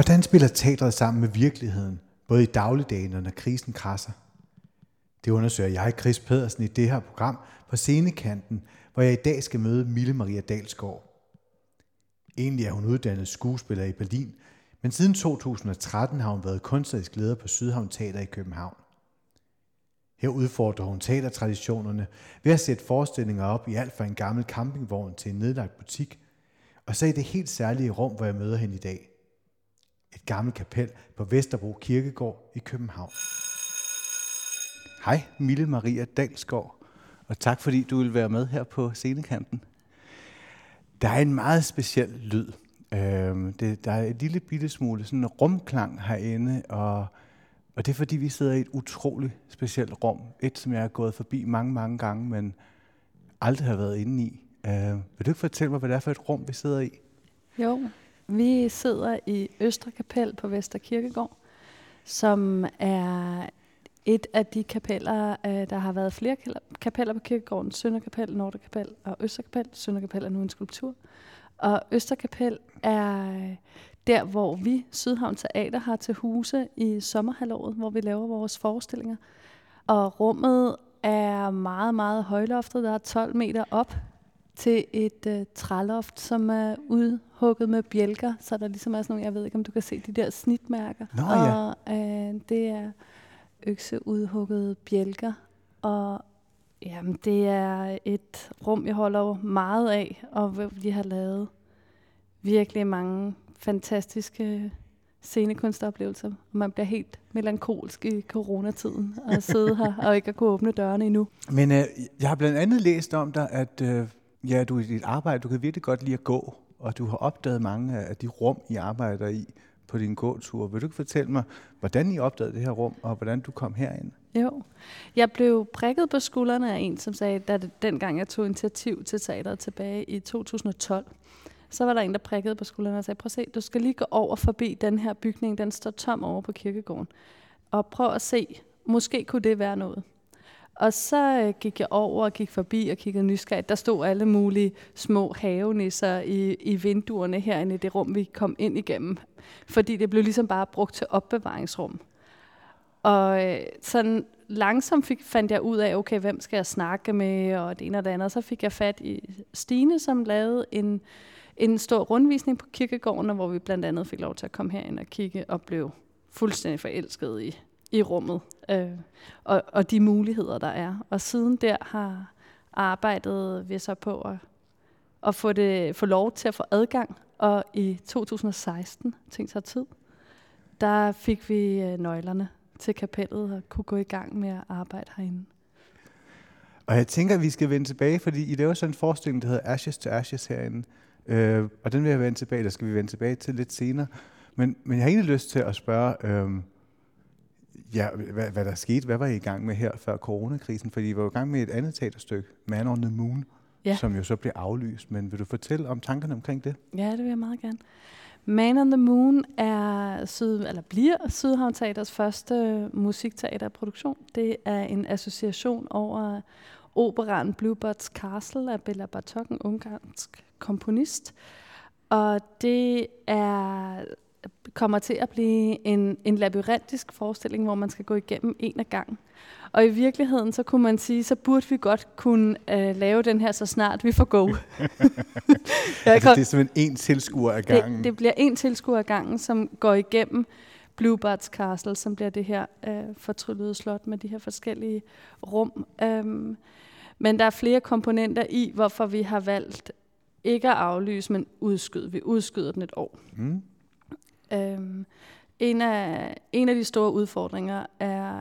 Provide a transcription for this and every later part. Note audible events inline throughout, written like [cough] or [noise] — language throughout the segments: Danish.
Hvordan spiller teatret sammen med virkeligheden, både i dagligdagen og når krisen krasser? Det undersøger jeg, Chris Pedersen, i det her program på Scenekanten, hvor jeg i dag skal møde Mille Maria Dalsgaard. Egentlig er hun uddannet skuespiller i Berlin, men siden 2013 har hun været kunstnerisk leder på Sydhavn Teater i København. Her udfordrer hun teatertraditionerne ved at sætte forestillinger op i alt fra en gammel campingvogn til en nedlagt butik, og så i det helt særlige rum, hvor jeg møder hende i dag. Et gammelt kapel på Vesterbro Kirkegård i København. Hej, Mille Maria Dalsgaard, og tak fordi du vil være med her på scenekanten. Der er en meget speciel lyd. Øhm, det, der er et lille bitte smule sådan en rumklang herinde, og, og det er fordi, vi sidder i et utroligt specielt rum. Et, som jeg har gået forbi mange, mange gange, men aldrig har været inde i. Øh, vil du ikke fortælle mig, hvad det er for et rum, vi sidder i? Jo, vi sidder i Østre Kapel på Vester Kirkegård, som er et af de kapeller, øh, der har været flere kapeller på kirkegården. Sønderkapel, Nordkapel og Østerkapel. Sønderkapel er nu en skulptur. Og Østerkapel er øh, der, hvor vi, Sydhavn Teater, har til huse i sommerhalvåret, hvor vi laver vores forestillinger. Og rummet er meget, meget højloftet. Der er 12 meter op til et uh, træloft, som er udhugget med bjælker, så der ligesom er sådan nogle, jeg ved ikke, om du kan se de der snitmærker. Nå, ja. Og uh, det er økseudhuggede bjælker, og jamen, det er et rum, jeg holder meget af, og hvor vi har lavet virkelig mange fantastiske scenekunstoplevelser. Og man bliver helt melankolsk i coronatiden og sidde her og ikke at kunne åbne dørene endnu. Men øh, jeg har blandt andet læst om dig, at øh, ja, du i dit arbejde, du kan virkelig godt lide at gå, og du har opdaget mange af de rum, I arbejder i på din gåtur. Vil du ikke fortælle mig, hvordan I opdagede det her rum, og hvordan du kom herind? Jo. Jeg blev prikket på skuldrene af en, som sagde, da det, dengang jeg tog initiativ til teateret tilbage i 2012, så var der en, der prikkede på skuldrene og sagde, prøv at se, du skal lige gå over forbi den her bygning, den står tom over på kirkegården. Og prøv at se, måske kunne det være noget. Og så øh, gik jeg over og gik forbi og kiggede nysgerrigt. Der stod alle mulige små havenisser i, i vinduerne herinde i det rum, vi kom ind igennem. Fordi det blev ligesom bare brugt til opbevaringsrum. Og øh, sådan langsomt fik, fandt jeg ud af, okay, hvem skal jeg snakke med, og det ene og det andet. Så fik jeg fat i Stine, som lavede en, en stor rundvisning på kirkegården, hvor vi blandt andet fik lov til at komme herind og kigge, og blev fuldstændig forelsket i, i rummet øh, og, og de muligheder, der er. Og siden der har arbejdet vi så på at, at få, det, få lov til at få adgang. Og i 2016, tænkte sig tid, der fik vi øh, nøglerne til kapellet og kunne gå i gang med at arbejde herinde. Og jeg tænker, at vi skal vende tilbage, fordi I laver sådan en forestilling, der hedder Ashes to Ashes herinde. Øh, og den vil jeg vende tilbage, der skal vi vende tilbage til lidt senere. Men, men jeg har egentlig lyst til at spørge, øh, ja, hvad, hvad der skete. Hvad var I i gang med her før coronakrisen? Fordi I var i gang med et andet teaterstykke, Man on the Moon, ja. som jo så blev aflyst. Men vil du fortælle om tankerne omkring det? Ja, det vil jeg meget gerne. Man on the Moon er syd, eller bliver Sydhavn Teaters første musikteaterproduktion. Det er en association over operan Bluebirds Castle af Bella Bartok, en ungarsk komponist. Og det er kommer til at blive en, en labyrintisk forestilling, hvor man skal gå igennem en af gangen. Og i virkeligheden, så kunne man sige, så burde vi godt kunne øh, lave den her, så snart vi får go. [laughs] altså, det er simpelthen en tilskuer af gangen? Det, det bliver en tilskuer af gangen, som går igennem Bluebirds Castle, som bliver det her øh, fortryllede slot med de her forskellige rum. Um, men der er flere komponenter i, hvorfor vi har valgt ikke at aflyse, men udskyde. Vi udskyder den et år. Mm. Øhm, en, af, en af de store udfordringer er,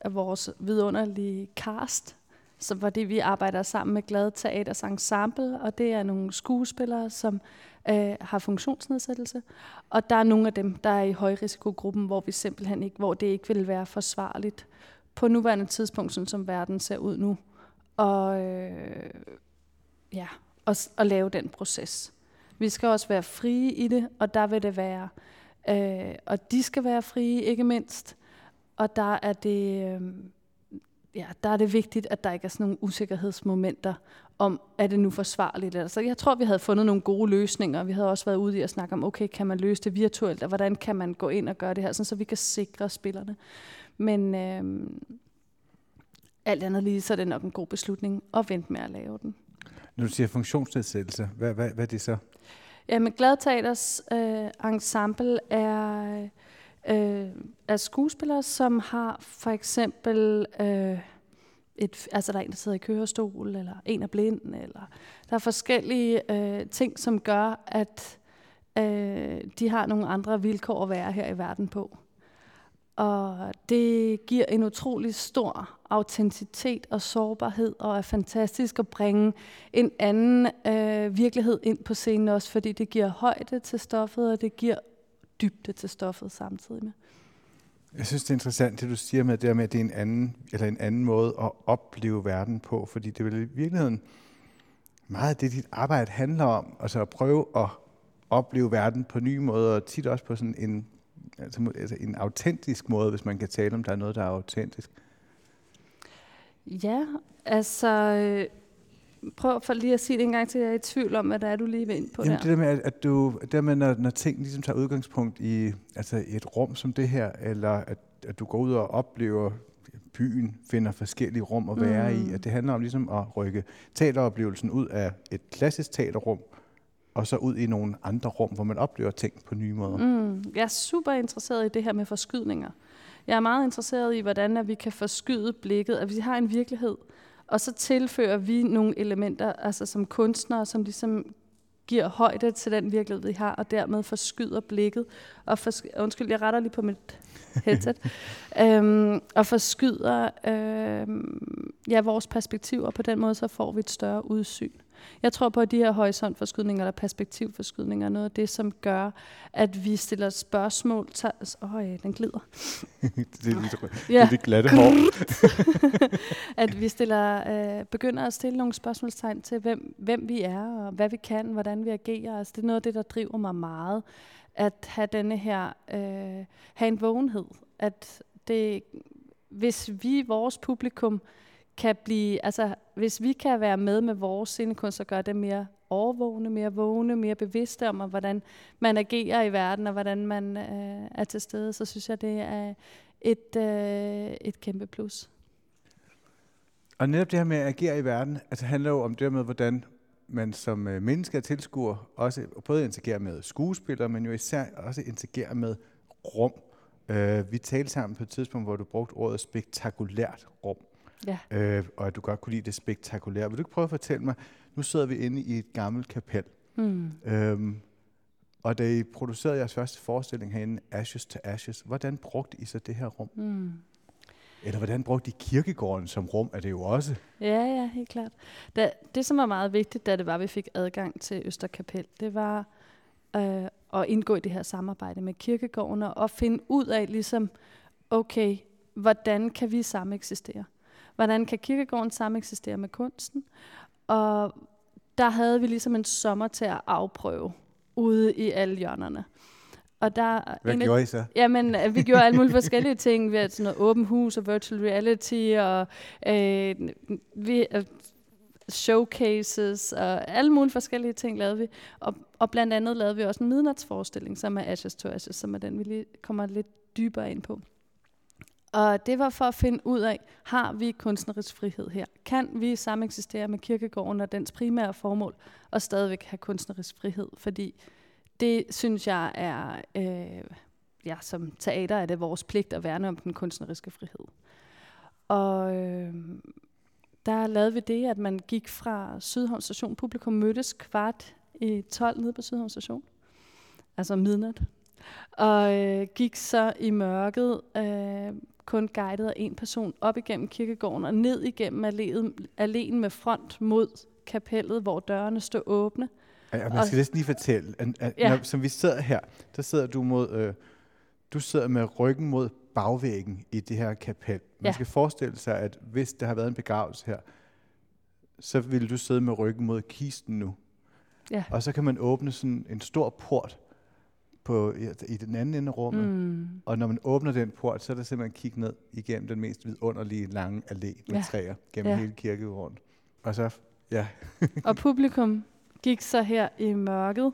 er vores vidunderlige cast, så fordi vi arbejder sammen med Glad Teaters Ensemble, og det er nogle skuespillere, som øh, har funktionsnedsættelse. Og der er nogle af dem, der er i højrisikogruppen, hvor vi simpelthen ikke, hvor det ikke vil være forsvarligt på nuværende tidspunkt, sådan som verden ser ud nu, og øh, ja, og, og lave den proces. Vi skal også være frie i det, og der vil det være, øh, og de skal være frie, ikke mindst. Og der er det, øh, ja, der er det vigtigt, at der ikke er sådan nogle usikkerhedsmomenter om, er det nu forsvarligt? Altså, jeg tror, vi havde fundet nogle gode løsninger. Vi havde også været ude i at snakke om, okay, kan man løse det virtuelt, og hvordan kan man gå ind og gøre det her, sådan, så vi kan sikre spillerne. Men øh, alt andet lige, så er det nok en god beslutning at vente med at lave den. Når du siger funktionsnedsættelse, hvad, hvad, hvad er det så? Jamen, Glad Teaters øh, ensemble er, øh, er skuespillere, som har for eksempel... Øh, et, altså der er en, der sidder i kørestol, eller en er blind, eller der er forskellige øh, ting, som gør, at øh, de har nogle andre vilkår at være her i verden på. Og det giver en utrolig stor autenticitet og sårbarhed, og er fantastisk at bringe en anden øh, virkelighed ind på scenen også, fordi det giver højde til stoffet, og det giver dybde til stoffet samtidig med. Jeg synes, det er interessant, det du siger med, det med, at det er en anden, eller en anden måde at opleve verden på, fordi det er i virkeligheden meget af det, dit arbejde handler om, altså at prøve at opleve verden på nye måder, og tit også på sådan en, altså, altså en autentisk måde, hvis man kan tale om, der er noget, der er autentisk. Ja, altså... Øh, prøv for lige at sige det en gang til, jeg er i tvivl om, hvad der er, du lige vil ind på Jamen, der. det der med, at, at du, det der med, når, når ting ligesom tager udgangspunkt i altså et rum som det her, eller at, at du går ud og oplever byen, finder forskellige rum at være mm. i, at det handler om ligesom at rykke teateroplevelsen ud af et klassisk teaterrum, og så ud i nogle andre rum, hvor man oplever ting på nye måder. Mm. Jeg er super interesseret i det her med forskydninger. Jeg er meget interesseret i, hvordan at vi kan forskyde blikket, at vi har en virkelighed, og så tilfører vi nogle elementer, altså som kunstnere, som ligesom giver højde til den virkelighed, vi har, og dermed forskyder blikket. Og forsk- undskyld, jeg retter lige på mit headset. [laughs] øhm, og forskyder øhm, ja, vores perspektiv, og på den måde så får vi et større udsyn. Jeg tror på, at de her horisontforskydninger eller perspektivforskydninger er noget af det, som gør, at vi stiller spørgsmål. Åh, oh, ja, den glider. [laughs] det er lidt, ja. det er lidt glatte hår. [laughs] at vi stiller, øh, begynder at stille nogle spørgsmålstegn til, hvem, hvem vi er, og hvad vi kan, hvordan vi agerer. Altså, det er noget af det, der driver mig meget. At have denne her, øh, have en vågenhed. At det, hvis vi, vores publikum, kan blive, altså hvis vi kan være med med vores scenekunst og gøre det mere overvågne, mere vågne, mere bevidste om, hvordan man agerer i verden, og hvordan man øh, er til stede, så synes jeg, det er et, øh, et kæmpe plus. Og netop det her med at agere i verden, altså handler jo om det med, hvordan man som øh, menneske og tilskuer også både interagerer med skuespillere, men jo især også interagerer med rum. Øh, vi talte sammen på et tidspunkt, hvor du brugte ordet spektakulært rum. Ja. Øh, og at du godt kunne lide det spektakulære. Vil du ikke prøve at fortælle mig, nu sidder vi inde i et gammelt kapel, mm. øhm, og da I producerede jeres første forestilling herinde, Ashes to Ashes, hvordan brugte I så det her rum? Mm. Eller hvordan brugte I kirkegården som rum, er det jo også? Ja, ja, helt klart. Da, det, som var meget vigtigt, da det var, at vi fik adgang til Østerkapel, det var øh, at indgå i det her samarbejde med kirkegården og finde ud af, ligesom, okay, hvordan kan vi sammen eksistere? Hvordan kan kirkegården sammen eksistere med kunsten? Og der havde vi ligesom en sommer til at afprøve ude i alle hjørnerne. Og der, Hvad gjorde I så? Jamen, vi gjorde alle mulige forskellige [laughs] ting. Vi havde sådan noget åben hus og virtual reality, og øh, vi, øh, showcases, og alle mulige forskellige ting lavede vi. Og, og blandt andet lavede vi også en midnatsforestilling, som er Ashes to Ashes, som er den, vi lige kommer lidt dybere ind på. Og det var for at finde ud af, har vi kunstnerisk frihed her? Kan vi sameksistere med kirkegården og dens primære formål, og stadigvæk have kunstnerisk frihed? Fordi det synes jeg er, øh, ja, som teater er det vores pligt at værne om den kunstneriske frihed. Og øh, der lavede vi det, at man gik fra Sydhavn Station. Publikum mødtes kvart i 12 nede på Sydhavn Station. Altså midnat. Og øh, gik så i mørket øh, kun guidet af en person op igennem kirkegården og ned igennem alléen, alléen med front mod kapellet, hvor dørene stod åbne. Ja, man skal næsten lige fortælle, at, at ja. når, som vi sidder her, der sidder du mod, øh, du sidder med ryggen mod bagvæggen i det her kapel. Man ja. skal forestille sig, at hvis der har været en begravelse her, så vil du sidde med ryggen mod kisten nu. Ja. Og så kan man åbne sådan en stor port, på, i, den anden ende af rummet. Mm. Og når man åbner den port, så er der simpelthen kigge ned igennem den mest vidunderlige lange allé med ja. træer gennem ja. hele kirkegården. Og så, ja. [laughs] og publikum gik så her i mørket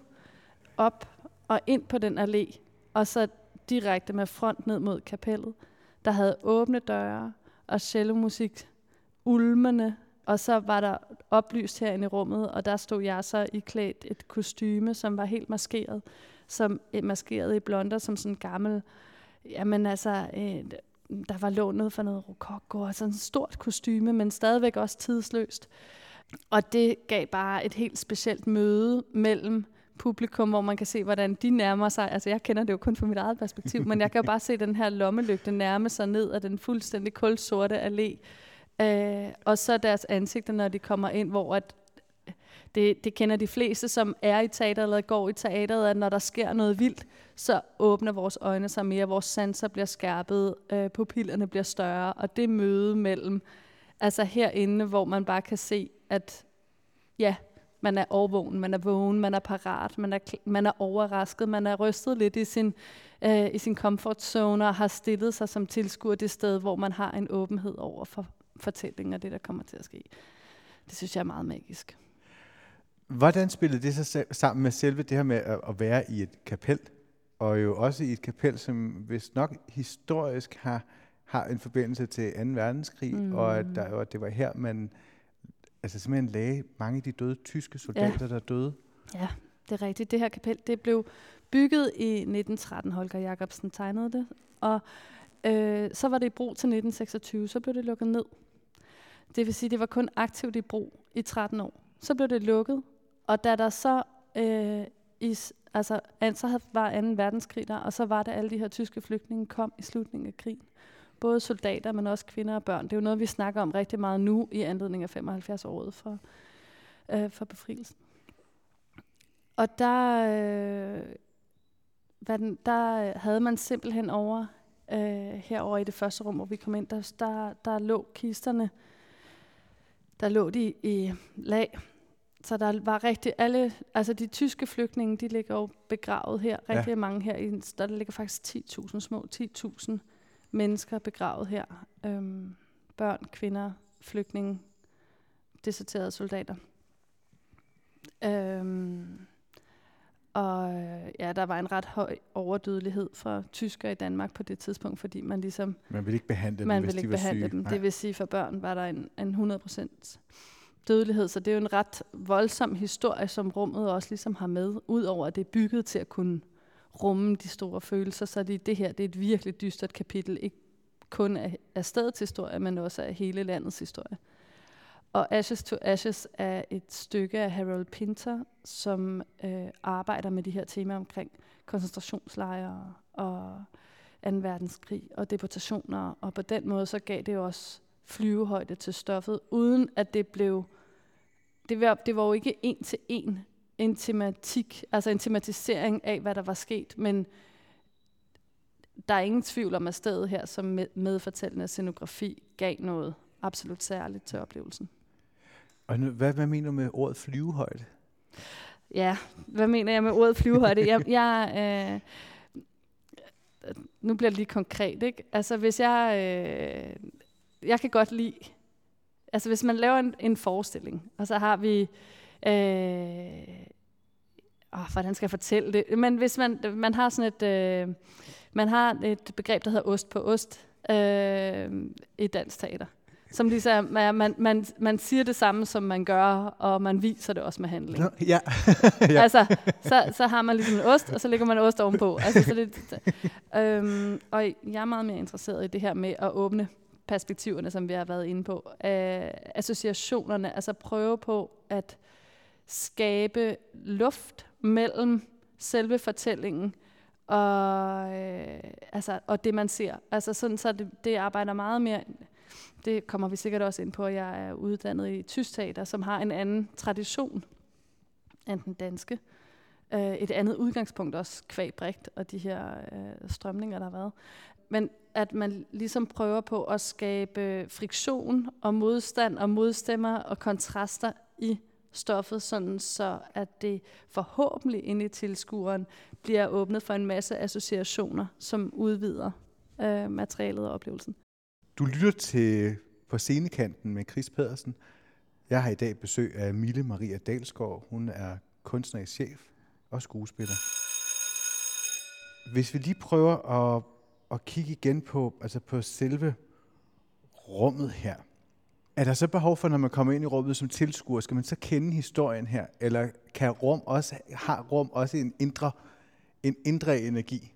op og ind på den allé, og så direkte med front ned mod kapellet, der havde åbne døre og cellomusik ulmende, og så var der oplyst herinde i rummet, og der stod jeg så i klædt et kostyme, som var helt maskeret, som øh, maskeret i blonder, som sådan en gammel, jamen altså, øh, der var lånet for noget rokoko, og sådan et stort kostyme, men stadigvæk også tidsløst. Og det gav bare et helt specielt møde mellem publikum, hvor man kan se, hvordan de nærmer sig. Altså, jeg kender det jo kun fra mit eget perspektiv, men jeg kan jo bare se den her lommelygte nærme sig ned af den fuldstændig kulsorte allé. Øh, og så deres ansigter, når de kommer ind, hvor at det, det kender de fleste, som er i teater eller går i teateret, at når der sker noget vildt, så åbner vores øjne sig mere, vores sanser bliver skærpet, øh, pupillerne bliver større, og det møde mellem, altså herinde, hvor man bare kan se, at ja, man er overvågen, man er vågen, man er parat, man er, man er overrasket, man er rystet lidt i sin, øh, i sin comfort zone og har stillet sig som tilskuer det sted, hvor man har en åbenhed over for fortællingen og det, der kommer til at ske. Det synes jeg er meget magisk. Hvordan spillede det sig sammen med selve det her med at være i et kapel, og jo også i et kapel, som vist nok historisk har, har en forbindelse til 2. verdenskrig, mm. og at, der, og det var her, man altså simpelthen lagde mange af de døde tyske soldater, ja. der døde. Ja, det er rigtigt. Det her kapel, det blev bygget i 1913. Holger Jacobsen tegnede det. Og øh, så var det i brug til 1926. Så blev det lukket ned. Det vil sige, det var kun aktivt i brug i 13 år. Så blev det lukket. Og da der så... Øh, is, altså, altså så var 2. verdenskrig der, og så var det alle de her tyske flygtninge kom i slutningen af krigen både soldater, men også kvinder og børn. Det er jo noget, vi snakker om rigtig meget nu i anledning af 75-året for, øh, for befrielsen. Og der, øh, hvad den, der øh, havde man simpelthen over, øh, herover i det første rum, hvor vi kom ind, der, der, der lå kisterne, der lå de i lag. Så der var rigtig alle, altså de tyske flygtninge, de ligger jo begravet her, rigtig ja. mange her. I, der ligger faktisk 10.000 små, 10.000 mennesker begravet her. Øhm, børn, kvinder, flygtninge, deserterede soldater. Øhm, og ja, der var en ret høj overdødelighed for tyskere i Danmark på det tidspunkt, fordi man ligesom... Man ville ikke behandle dem, man hvis ville de ikke var behandle syge. dem. Det vil sige, for børn var der en, en 100% dødelighed, så det er jo en ret voldsom historie, som rummet også ligesom har med, udover at det er bygget til at kunne rumme de store følelser, så det, det her det er et virkelig dystert kapitel, ikke kun af, af stedets historie, men også af hele landets historie. Og Ashes to Ashes er et stykke af Harold Pinter, som øh, arbejder med de her temaer omkring koncentrationslejre og 2. verdenskrig og deportationer. Og på den måde så gav det også flyvehøjde til stoffet, uden at det blev... Det var, det var jo ikke en til en en tematik, altså en tematisering af, hvad der var sket, men der er ingen tvivl om, at stedet her som med, medfortællende scenografi gav noget absolut særligt til oplevelsen. Og nu, hvad, hvad mener du med ordet flyvehøjde? Ja, hvad mener jeg med ordet flyvehøjde? jeg, [laughs] jeg, øh, nu bliver det lige konkret, ikke? Altså hvis jeg, øh, jeg kan godt lide, altså hvis man laver en, en forestilling, og så har vi, øh, åh, hvordan skal jeg fortælle det? Men hvis man, man har sådan et, øh, man har et begreb, der hedder ost på ost øh, i dansk teater. Som ligesom man, man, man siger det samme, som man gør, og man viser det også med handling. Nå, ja. [laughs] ja. Altså, så, så har man ligesom en ost, og så lægger man ost ovenpå. Altså, så det, [laughs] øhm, og jeg er meget mere interesseret i det her med at åbne perspektiverne, som vi har været inde på. Øh, associationerne, altså prøve på at skabe luft mellem selve fortællingen og, øh, altså, og det, man ser. Altså sådan, så det, det arbejder meget mere, det kommer vi sikkert også ind på, at jeg er uddannet i tysk teater, som har en anden tradition end den danske. Øh, et andet udgangspunkt også, kvæg Brecht og de her øh, strømninger, der har været. Men at man ligesom prøver på at skabe friktion og modstand og modstemmer og kontraster i stoffet, sådan så at det forhåbentlig inde i tilskueren bliver åbnet for en masse associationer, som udvider øh, materialet og oplevelsen. Du lytter til På scenekanten med Chris Pedersen. Jeg har i dag besøg af Mille Maria Dalsgaard. Hun er kunstnerisk chef og skuespiller. Hvis vi lige prøver at, at kigge igen på, altså på selve rummet her. Er der så behov for, når man kommer ind i rummet som tilskuer, skal man så kende historien her? Eller kan rum også, har rum også en indre, en indre energi,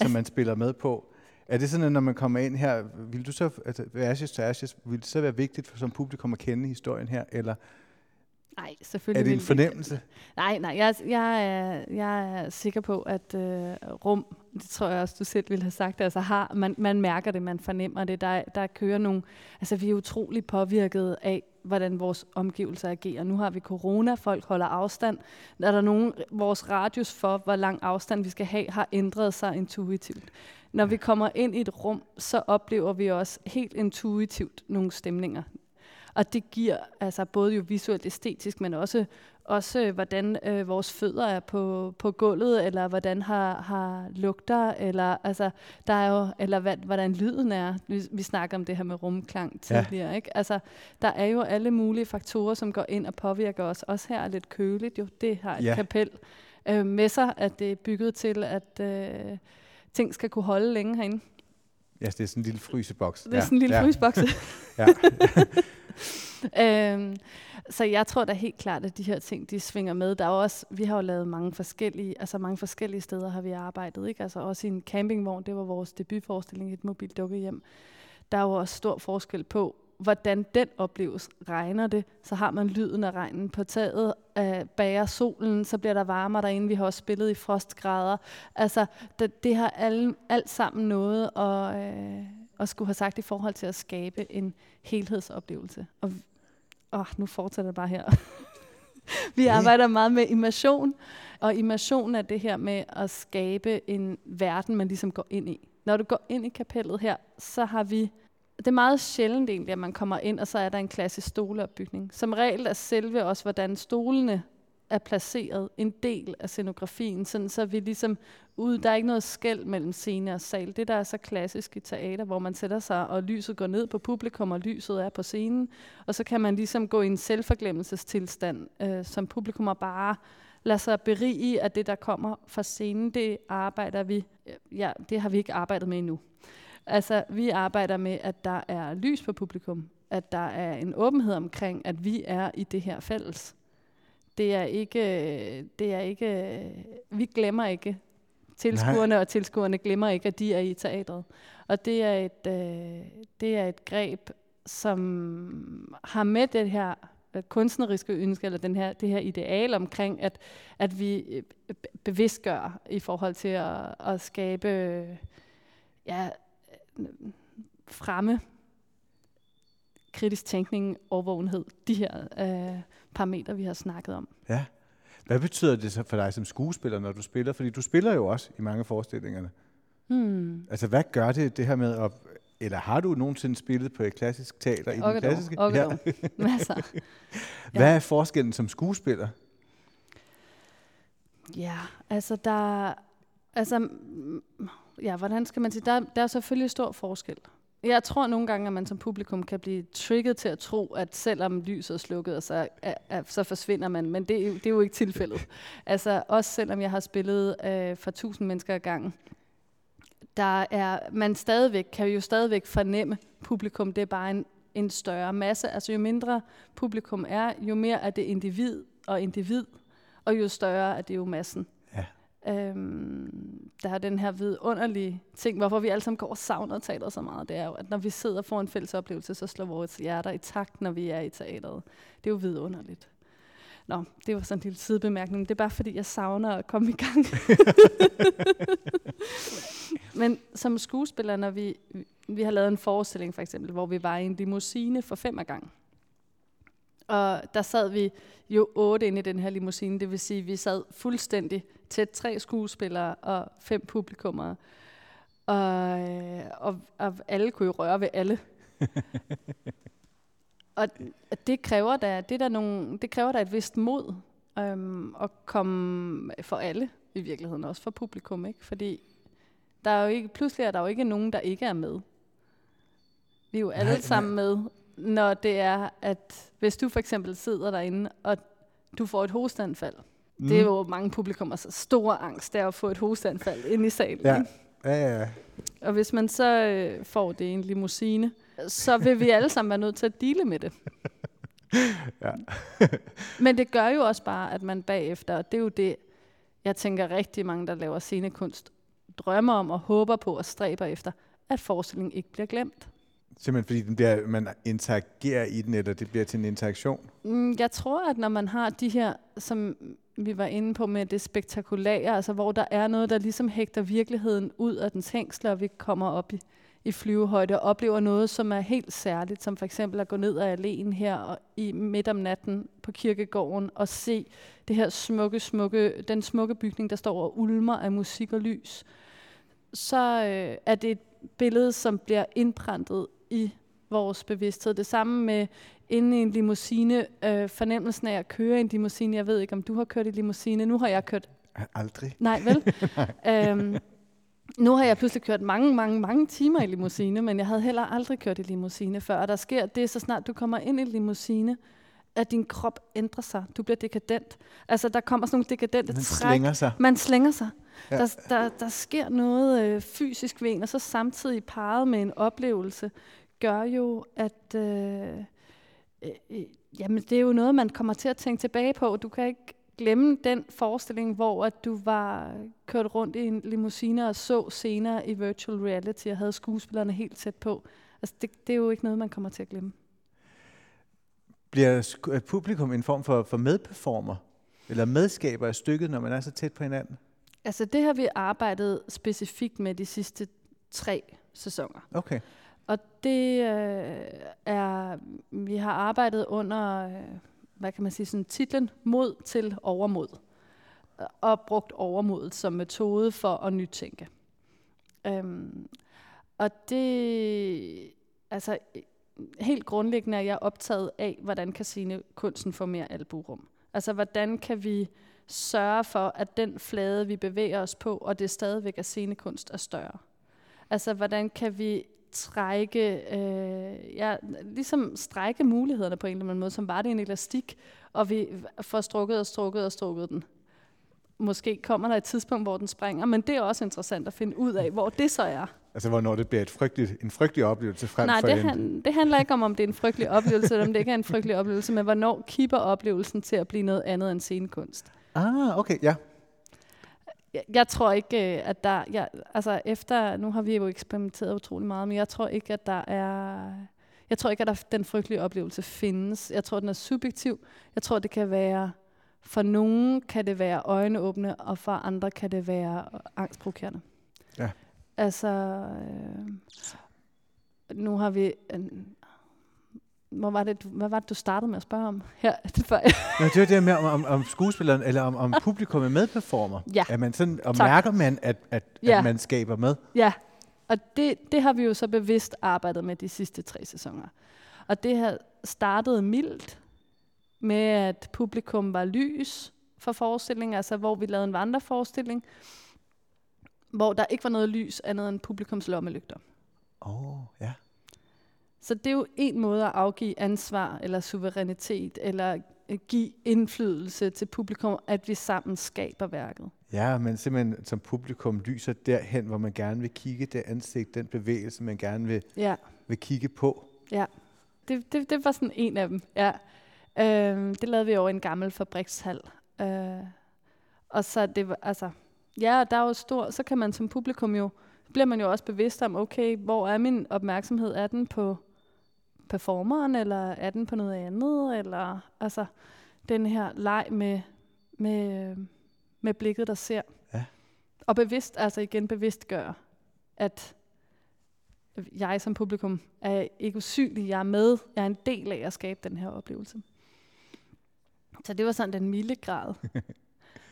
som man spiller med på? Er det sådan, at når man kommer ind her, vil du så, altså Ashes to Ashes, vil det så være vigtigt for som publikum at kende historien her, eller Nej, selvfølgelig. er det en fornemmelse? Nej, nej, jeg, jeg, er, jeg er sikker på, at øh, rum, det tror jeg også, du selv ville have sagt, altså har, man, man mærker det, man fornemmer det. Der, der kører nogle, altså vi er utrolig påvirket af, hvordan vores omgivelser agerer. Nu har vi corona, folk holder afstand. Er der nogen, vores radius for, hvor lang afstand vi skal have, har ændret sig intuitivt. Når vi kommer ind i et rum, så oplever vi også helt intuitivt nogle stemninger. Og det giver altså både jo visuelt æstetisk, men også, også øh, hvordan øh, vores fødder er på, på gulvet, eller hvordan har, har lugter, eller, altså, der er jo, eller hvad, hvordan lyden er. Vi, vi snakker om det her med rumklang Ja. tidligere. Ikke? Altså, der er jo alle mulige faktorer, som går ind og påvirker os. Også her er lidt køligt jo. Det har et Ja. ja. kapel øh, med sig, at det er bygget til, at øh, ting skal kunne holde længe herinde. Ja, det er sådan en lille fryseboks. Det er sådan en lille ja. [laughs] ja. frysboks. [laughs] Ja. [laughs] øhm, så jeg tror da helt klart, at de her ting, de svinger med. Der er også, vi har jo lavet mange forskellige, altså mange forskellige steder har vi arbejdet, ikke? Altså også i en campingvogn, det var vores debutforestilling i et mobilt dukkehjem. Der er jo også stor forskel på, hvordan den opleves. Regner det, så har man lyden af regnen på taget. Øh, bager solen, så bliver der varmere derinde. Vi har også spillet i frostgrader. Altså, det, det har alle, alt sammen noget at, øh, at skulle have sagt i forhold til at skabe en helhedsoplevelse. Og åh, nu fortsætter det bare her. [laughs] Vi arbejder meget med immersion, og immersion er det her med at skabe en verden, man ligesom går ind i. Når du går ind i kapellet her, så har vi... Det er meget sjældent egentlig, at man kommer ind, og så er der en klassisk stoleopbygning. Som regel er selve også, hvordan stolene er placeret, en del af scenografien, sådan så vi ligesom ud, der er ikke noget skæld mellem scene og sal. Det, der er så klassisk i teater, hvor man sætter sig, og lyset går ned på publikum, og lyset er på scenen, og så kan man ligesom gå i en selvforglemmelsestilstand, øh, som publikum og bare lader sig berige af det, der kommer fra scenen. Det arbejder vi, ja, det har vi ikke arbejdet med endnu. Altså, vi arbejder med, at der er lys på publikum, at der er en åbenhed omkring, at vi er i det her fælles. Det er ikke, det er ikke, vi glemmer ikke tilskuerne, og tilskuerne glemmer ikke, at de er i teatret. Og det er et, øh, det er et greb, som har med det her øh, kunstneriske ønske, eller den her, det her ideal omkring, at, at vi øh, be- bevidstgør i forhold til at, at skabe ja, øh, fremme kritisk tænkning, overvågenhed, de her øh, parametre, vi har snakket om. ja. Hvad betyder det så for dig som skuespiller, når du spiller? Fordi du spiller jo også i mange forestillingerne. Hmm. Altså, hvad gør det, det her med at... Eller har du nogensinde spillet på et klassisk teater? i den Okkedor, klassiske? okkedor. Masser. [laughs] Hvad er forskellen som skuespiller? Ja, altså der... Altså, ja, hvordan skal man sige? Der, der er selvfølgelig stor forskel. Jeg tror nogle gange, at man som publikum kan blive trigget til at tro, at selvom lyset er slukket, så, er, er, så forsvinder man. Men det, er jo- det er jo ikke tilfældet. [laughs] altså også selvom jeg har spillet øh, for tusind mennesker ad gangen, der er man stadigvæk, kan jo stadigvæk fornemme publikum. Det er bare en, en større masse. Altså jo mindre publikum er, jo mere er det individ og individ, og jo større er det jo massen. Ja. Øhm, der er den her vidunderlige ting, hvorfor vi alle sammen går og savner teateret så meget, det er jo, at når vi sidder for en fælles oplevelse, så slår vores hjerter i takt, når vi er i teateret. Det er jo vidunderligt. Nå, det var sådan en lille sidebemærkning. Det er bare fordi, jeg savner at komme i gang. [laughs] Men som skuespiller, når vi, vi har lavet en forestilling for eksempel, hvor vi var i en limousine for fem gang. Og der sad vi jo otte inde i den her limousine, det vil sige, vi sad fuldstændig tæt tre skuespillere og fem publikummere. Og, øh, og, og alle kunne jo røre ved alle. [laughs] og det kræver da, det er der nogle, det kræver da et vist mod øhm, at komme for alle i virkeligheden også for publikum, ikke? Fordi der er jo ikke, pludselig er der jo ikke nogen, der ikke er med. Vi er jo alle Nej, sammen med, når det er, at hvis du for eksempel sidder derinde, og du får et hosteanfald. Mm. Det er jo mange publikummers store angst, det er at få et hosteanfald ind i salen. Ja. ikke? Ja, ja, ja. Og hvis man så øh, får det i en limousine, så vil vi alle sammen være nødt til at dele med det. [laughs] Ja. [laughs] Men det gør jo også bare, at man bagefter, og det er jo det, jeg tænker rigtig mange, der laver scenekunst, drømmer om og håber på og stræber efter, at forestillingen ikke bliver glemt. Simpelthen fordi den bliver, man interagerer i den, eller det bliver til en interaktion. Mm, Jeg tror, at når man har de her, som vi var inde på med det spektakulære, altså hvor der er noget, der ligesom hægter virkeligheden ud af dens hængsler, og vi kommer op i, i flyvehøjde og oplever noget, som er helt særligt, som for eksempel at gå ned ad alene her og i midt om natten på kirkegården og se det her smukke, smukke, den smukke bygning, der står og ulmer af musik og lys, så øh, er det et billede, som bliver indprintet i vores bevidsthed. Det samme med inde i en limousine, øh, fornemmelsen af at køre i en limousine. Jeg ved ikke, om du har kørt i limousine. Nu har jeg kørt Aldrig. Nej, vel? [laughs] øhm, nu har jeg pludselig kørt mange, mange, mange timer i limousine, men jeg havde heller aldrig kørt i limousine før. Og der sker det, så snart du kommer ind i limousine, at din krop ændrer sig. Du bliver dekadent. Altså, der kommer sådan nogle dekadente Den træk. slænger sig. Man slænger sig. Ja. Der, der, der sker noget øh, fysisk ved en, og så samtidig parret med en oplevelse, gør jo, at øh, øh, jamen, det er jo noget, man kommer til at tænke tilbage på. Du kan ikke glemme den forestilling, hvor at du var kørt rundt i en limousine og så scener i virtual reality og havde skuespillerne helt tæt på. Altså, det, det er jo ikke noget, man kommer til at glemme. Bliver er publikum en form for, for medperformer? Eller medskaber af stykket, når man er så tæt på hinanden? Altså, det har vi arbejdet specifikt med de sidste tre sæsoner. Okay. Og det øh, er, vi har arbejdet under, øh, hvad kan man sige, sådan titlen Mod til overmod. Og brugt overmodet som metode for at nytænke. Øhm, og det, altså helt grundlæggende er jeg optaget af, hvordan kan scenekunsten få mere alburum. Altså hvordan kan vi sørge for, at den flade, vi bevæger os på, og det stadigvæk er scenekunst, er større. Altså hvordan kan vi trække, øh, ja, ligesom strække mulighederne på en eller anden måde, som var det en elastik, og vi får strukket og strukket og strukket den. Måske kommer der et tidspunkt, hvor den springer, men det er også interessant at finde ud af, hvor det så er. Altså, hvornår det bliver et frygteligt, en frygtelig oplevelse frem Nej, for det, en... han, det handler ikke om, om det er en frygtelig oplevelse, eller om det ikke er en frygtelig oplevelse, men hvornår kipper oplevelsen til at blive noget andet end scenekunst. Ah, okay, ja. Jeg, jeg tror ikke, øh, at der... Jeg, altså efter... Nu har vi jo eksperimenteret utrolig meget, men jeg tror ikke, at der er... Jeg tror ikke, at der, den frygtelige oplevelse findes. Jeg tror, den er subjektiv. Jeg tror, det kan være... For nogen kan det være øjenåbne, og for andre kan det være angstprovokerende. Ja. Altså... Øh, nu har vi... En, hvor var det, du- hvad var det, du startede med at spørge om her? [laughs] Jeg- Nå, det var det med, om, om, om skuespilleren, eller om, om publikum er medperformer. Ja. Er man sådan, og Tak. mærker man, at, at, Ja. at man skaber med? Ja, og det, det har vi jo så bevidst arbejdet med de sidste tre sæsoner. Og det har startet mildt med, at publikum var lys for forestillingen, altså hvor vi lavede en vandreforestilling, hvor der ikke var noget lys andet end publikums lommelygter. Åh, oh, ja. Så det er jo en måde at afgive ansvar eller suverænitet, eller øh, give indflydelse til publikum, at vi sammen skaber værket. Ja, men simpelthen som publikum lyser derhen, hvor man gerne vil kigge, det ansigt, den bevægelse, man gerne vil, Ja. vil kigge på. Det, det, det var sådan en af dem, ja. Øhm, det lavede vi over en gammel fabrikshal. Øh, og så det var, altså, ja, der er jo stor, så kan man som publikum jo, bliver man jo også bevidst om, okay, hvor er min opmærksomhed? Er den på performeren, eller er den på noget andet? Eller, altså, den her leg med, med, med blikket, der ser. Ja. Og bevidst, altså igen bevidst gør, at jeg som publikum er ikke usynlig, jeg er med, jeg er en del af at skabe den her oplevelse. Så det var sådan den milde grad. [laughs]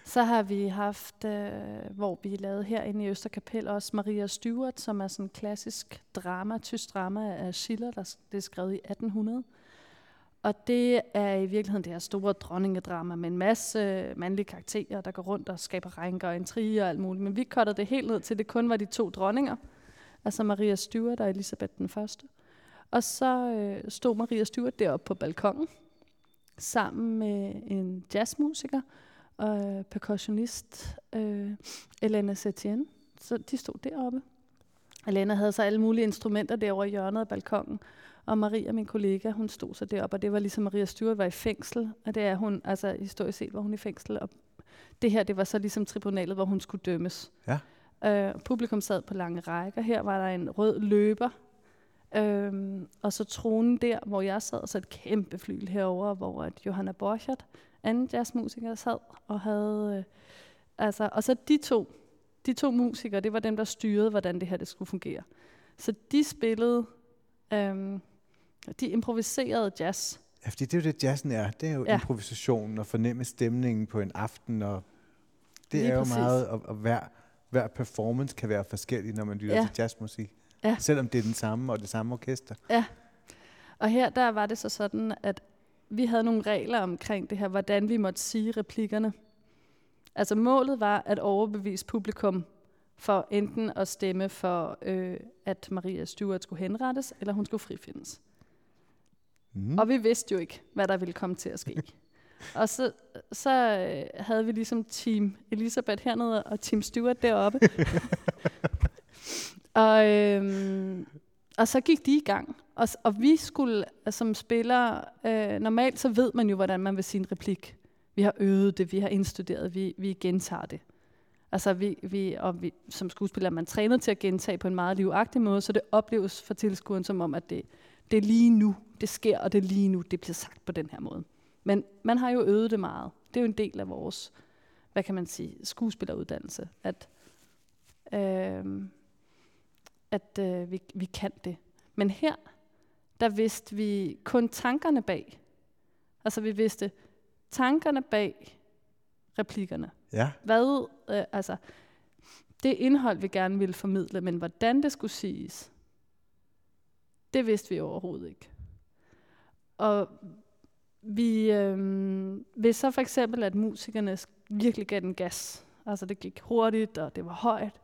Så har vi haft, øh, hvor vi lavede herinde i Østerkapel også Maria Stewart, som er sådan en klassisk drama, tysk drama af Schiller, der det er skrevet i 1800. Og det er i virkeligheden det her store dronningedrama med en masse mandlige karakterer, der går rundt og skaber rænker og intriger og alt muligt. Men vi kottede det helt ned til, at det kun var de to dronninger. Altså Maria Stuart og Elisabeth den første. Og så øh, stod Maria Stuart deroppe på balkongen, sammen med en jazzmusiker og percussionist, øh, Elena Setien. Så de stod deroppe. Elena havde så alle mulige instrumenter derovre i hjørnet af balkongen. Og Maria, min kollega, hun stod så deroppe, og det var ligesom Maria Stuart var i fængsel. Og det er hun, altså historisk set var hun i fængsel. Og det her, det var så ligesom tribunalet, hvor hun skulle dømmes. Ja. Øh, publikum sad på lange rækker. Her var der en rød løber. Øhm, og så tronen der, hvor jeg sad, og så et kæmpe flyl herover, hvor at Johanna Borchardt, anden jazzmusiker, sad og havde... Øh, altså, og så de to, de to musikere, det var dem, der styrede, hvordan det her det skulle fungere. Så de spillede, øhm, de improviserede jazz. Ja, fordi det er jo det, jazzen er. Det er jo Ja. ja. improvisationen og fornemme stemningen på en aften. Og det Lige er jo præcis. meget, og, og hver, hver performance kan være forskellig, når man lytter Ja. ja. til jazzmusik. Ja. Selvom det er den samme og det samme orkester. Og her der var det så sådan, at vi havde nogle regler omkring det her, hvordan vi måtte sige replikkerne. Altså målet var at overbevise publikum for enten at stemme for, øh, at Maria Stuart skulle henrettes, eller hun skulle frifindes. Mm. Og vi vidste jo ikke, hvad der ville komme til at ske. [laughs] og så, så øh, havde vi ligesom Team Elisabeth hernede og Team Stuart deroppe. [laughs] og, øhm, og så gik de i gang. Og, og vi skulle øh, som spillere, øh, normalt så ved man jo, hvordan man vil sige en replik. Vi har øvet det, vi har indstuderet, vi, vi gentager det. Altså vi, vi, og vi, som skuespiller man trænet til at gentage på en meget livagtig måde, så det opleves for tilskueren som om, at det, det er lige nu, det sker, og det er lige nu, det bliver sagt på den her måde. Men man har jo øvet det meget. Det er jo en del af vores, hvad kan man sige, skuespilleruddannelse, at, øh, at øh, vi, vi kan det. Men her, der vidste vi kun tankerne bag. Altså vi vidste tankerne bag replikkerne. Ja. Hvad, øh, altså, det indhold, vi gerne ville formidle, men hvordan det skulle siges, det vidste vi overhovedet ikke. Og vi, øh, hvis så for eksempel, at musikerne virkelig gav den gas, altså det gik hurtigt, og det var højt,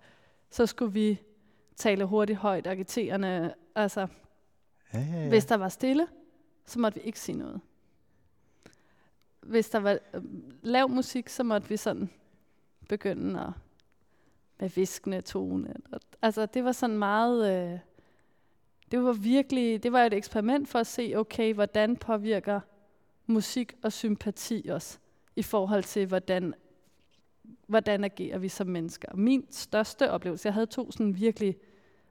så skulle vi tale hurtigt, højt, agiterende. Altså, Ja, ja, ja. hvis der var stille, så måtte vi ikke sige noget. Hvis der var øh, lav musik, så måtte vi sådan begynde at med viskende tone. Altså, det var sådan meget... Øh, det var virkelig... Det var et eksperiment for at se, okay, hvordan påvirker musik og sympati os i forhold til, hvordan, hvordan agerer vi som mennesker. Min største oplevelse, jeg havde to sådan virkelig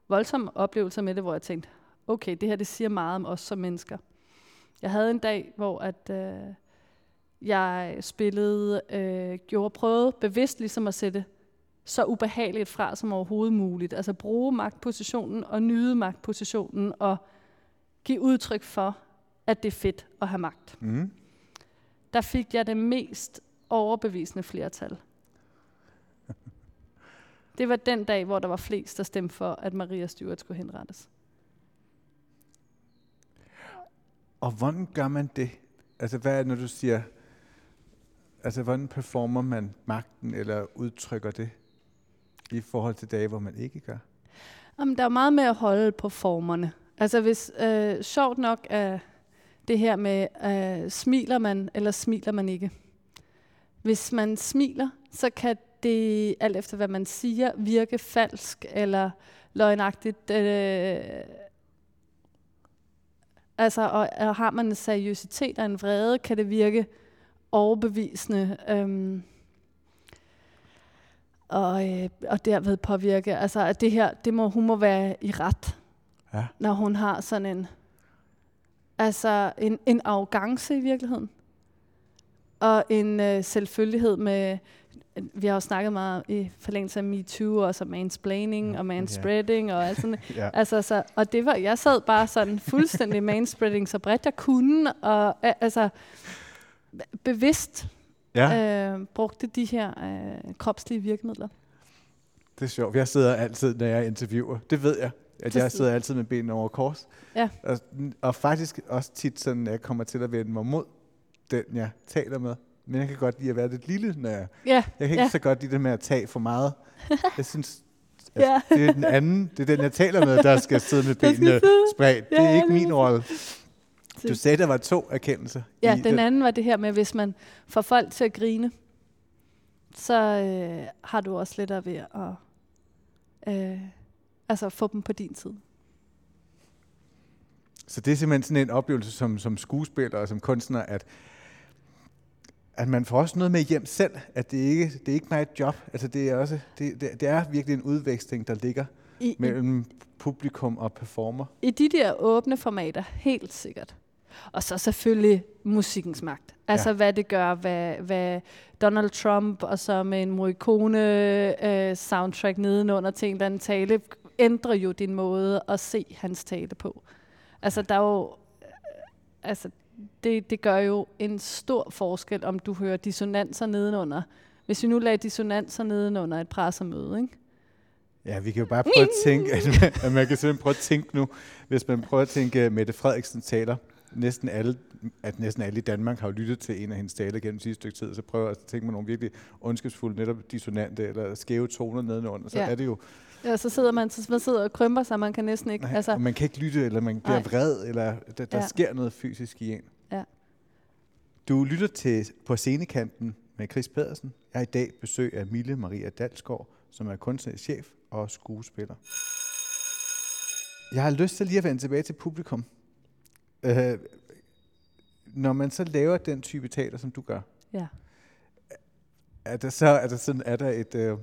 voldsomme oplevelser med det, hvor jeg tænkte, okay, det her det siger meget om os som mennesker. Jeg havde en dag, hvor at, øh, jeg spillede, øh, gjorde prøvede bevidst ligesom at sætte så ubehageligt fra som overhovedet muligt. Altså bruge magtpositionen og nyde magtpositionen og give udtryk for, at det er fedt at have magt. Mm. Der fik jeg det mest overbevisende flertal. Det var den dag, hvor der var flest, der stemte for, at Maria Stuart skulle henrettes. Og hvordan gør man det? Altså, hvad er det, når du siger... Altså, hvordan performer man magten, eller udtrykker det, i forhold til dage, hvor man ikke gør? Jamen, der er meget med at holde på formerne. Altså hvis, øh, sjovt nok er det her med, øh, smiler man eller smiler man ikke. Hvis man smiler, så kan det, alt efter hvad man siger, virke falsk eller løgnagtigt. Øh, altså, og, og har man en seriøsitet og en vrede, kan det virke overbevisende. Øhm, og, øh, og derved påvirke, altså at det her, det må, hun må være i ret, Ja. når hun har sådan en, altså en, en arrogance i virkeligheden. Og en øh, selvfølgelighed med, vi har jo snakket meget i forlængelse af MeToo, og så mansplaining Ja, og manspreading og alt sådan [laughs] Ja. Altså, så, og det var, jeg sad bare sådan fuldstændig [laughs] manspreading så bredt jeg kunne, og altså bevidst ja, øh, brugte de her øh, kropslige virkemidler. det er sjovt. Jeg sidder altid, når jeg interviewer. Det ved jeg. At jeg sidder altid med benene over kors. Ja. Og, og faktisk også tit sådan, at jeg kommer til at vende mig mod den, jeg taler med. Men jeg kan godt lide at være lidt lille, når jeg... Ja, Jeg kan ikke Ja. så godt lide det med at tage for meget. Jeg synes, at [laughs] Ja. det er den anden, det er den, jeg taler med, der skal sidde med [laughs] benene spredt. Det er Ja, ikke min rolle. Du sagde, der var to erkendelser. Ja, i den anden var det her med, hvis man får folk til at grine, så øh, har du også lettere ved at øh, altså få dem på din side. Så det er simpelthen sådan en oplevelse som, som skuespiller og som kunstner, at, at man får også noget med hjem selv, at det ikke det er ikke bare et job. Altså det er også det, det, det er virkelig en udveksling, der ligger I, mellem publikum og performer. I de der åbne formater, helt sikkert. Og så selvfølgelig musikkens magt. Altså Ja. hvad det gør, hvad, hvad Donald Trump og så med en Morricone-soundtrack nedenunder til en eller anden tale, ændrer jo din måde at se hans tale på. Altså der er jo... øh, Altså det, det gør jo en stor forskel, om du hører dissonanser nedenunder. Hvis vi nu lagde dissonanser nedenunder et pressemøde, ikke? Ja, vi kan jo bare prøve at tænke, at man, at man kan simpelthen prøve at tænke nu, hvis man prøver at tænke, at Mette Frederiksen taler, næsten alle, at næsten alle i Danmark har jo lyttet til en af hendes taler gennem sidste stykke tid, så prøver jeg at tænke mig nogle virkelig ondskabsfulde, netop dissonante eller skæve toner nedenunder, så Ja. er det jo, Ja, så sidder man, så man sidder og krymper sig, man kan næsten ikke... nej, altså, man kan ikke lytte, eller man bliver Nej. vred, eller der, der Ja. sker noget fysisk i en. Du lytter til På scenekanten med Chris Pedersen. Jeg har i dag besøg af Mille Maria Dalsgaard, som er kunstnerisk chef og skuespiller. Jeg har lyst til lige at vende tilbage til publikum. Øh, når man så laver den type teater, som du gør, ja. er der så er der sådan, er der et... Øh,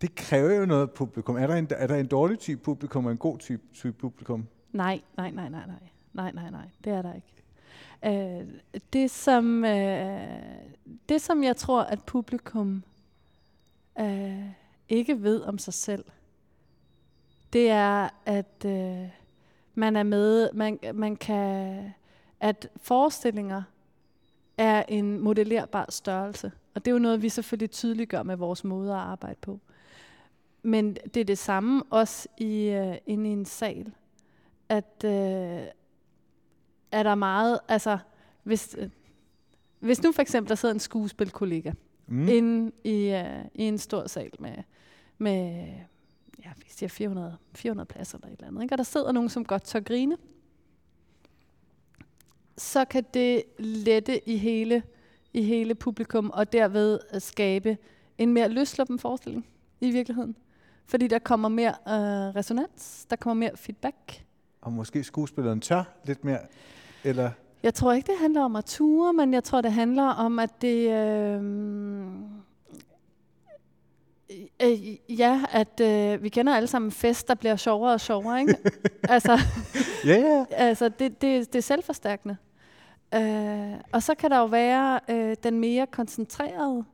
det kræver jo noget publikum. Er der, en, er der en dårlig type publikum og en god type, type publikum? Nej, nej, nej, nej, nej. Nej, nej, nej. Det er der ikke. Øh, det, som, øh, det, som jeg tror, at publikum øh, ikke ved om sig selv, det er, at øh, man er med, man, man kan, at forestillinger er en modellerbar størrelse. Og det er jo noget, vi selvfølgelig tydeliggør med vores måde at arbejde på. Men det er det samme også i, øh, inde i en sal at øh, er der meget, altså hvis, hvis nu for eksempel der sidder en skuespilkollega Mm. inde i, øh, i en stor sal med, med ja, vi siger 400, 400 pladser eller et eller andet, ikke? og der sidder nogen, som godt tør grine, så kan det lette i hele, i hele publikum, og derved øh, skabe en mere løsluppen forestilling i virkeligheden. Fordi der kommer mere øh, resonans, der kommer mere feedback, Og måske skuespilleren tør lidt mere, eller... Jeg tror ikke, det handler om at ture, men jeg tror, det handler om, at det... Øh, øh, ja, at øh, vi kender alle sammen en fest, der bliver sjovere og sjovere, ikke? [laughs] altså, Ja, ja. altså det, det, det er selvforstærkende. Øh, og så kan der jo være øh, den mere koncentrerede,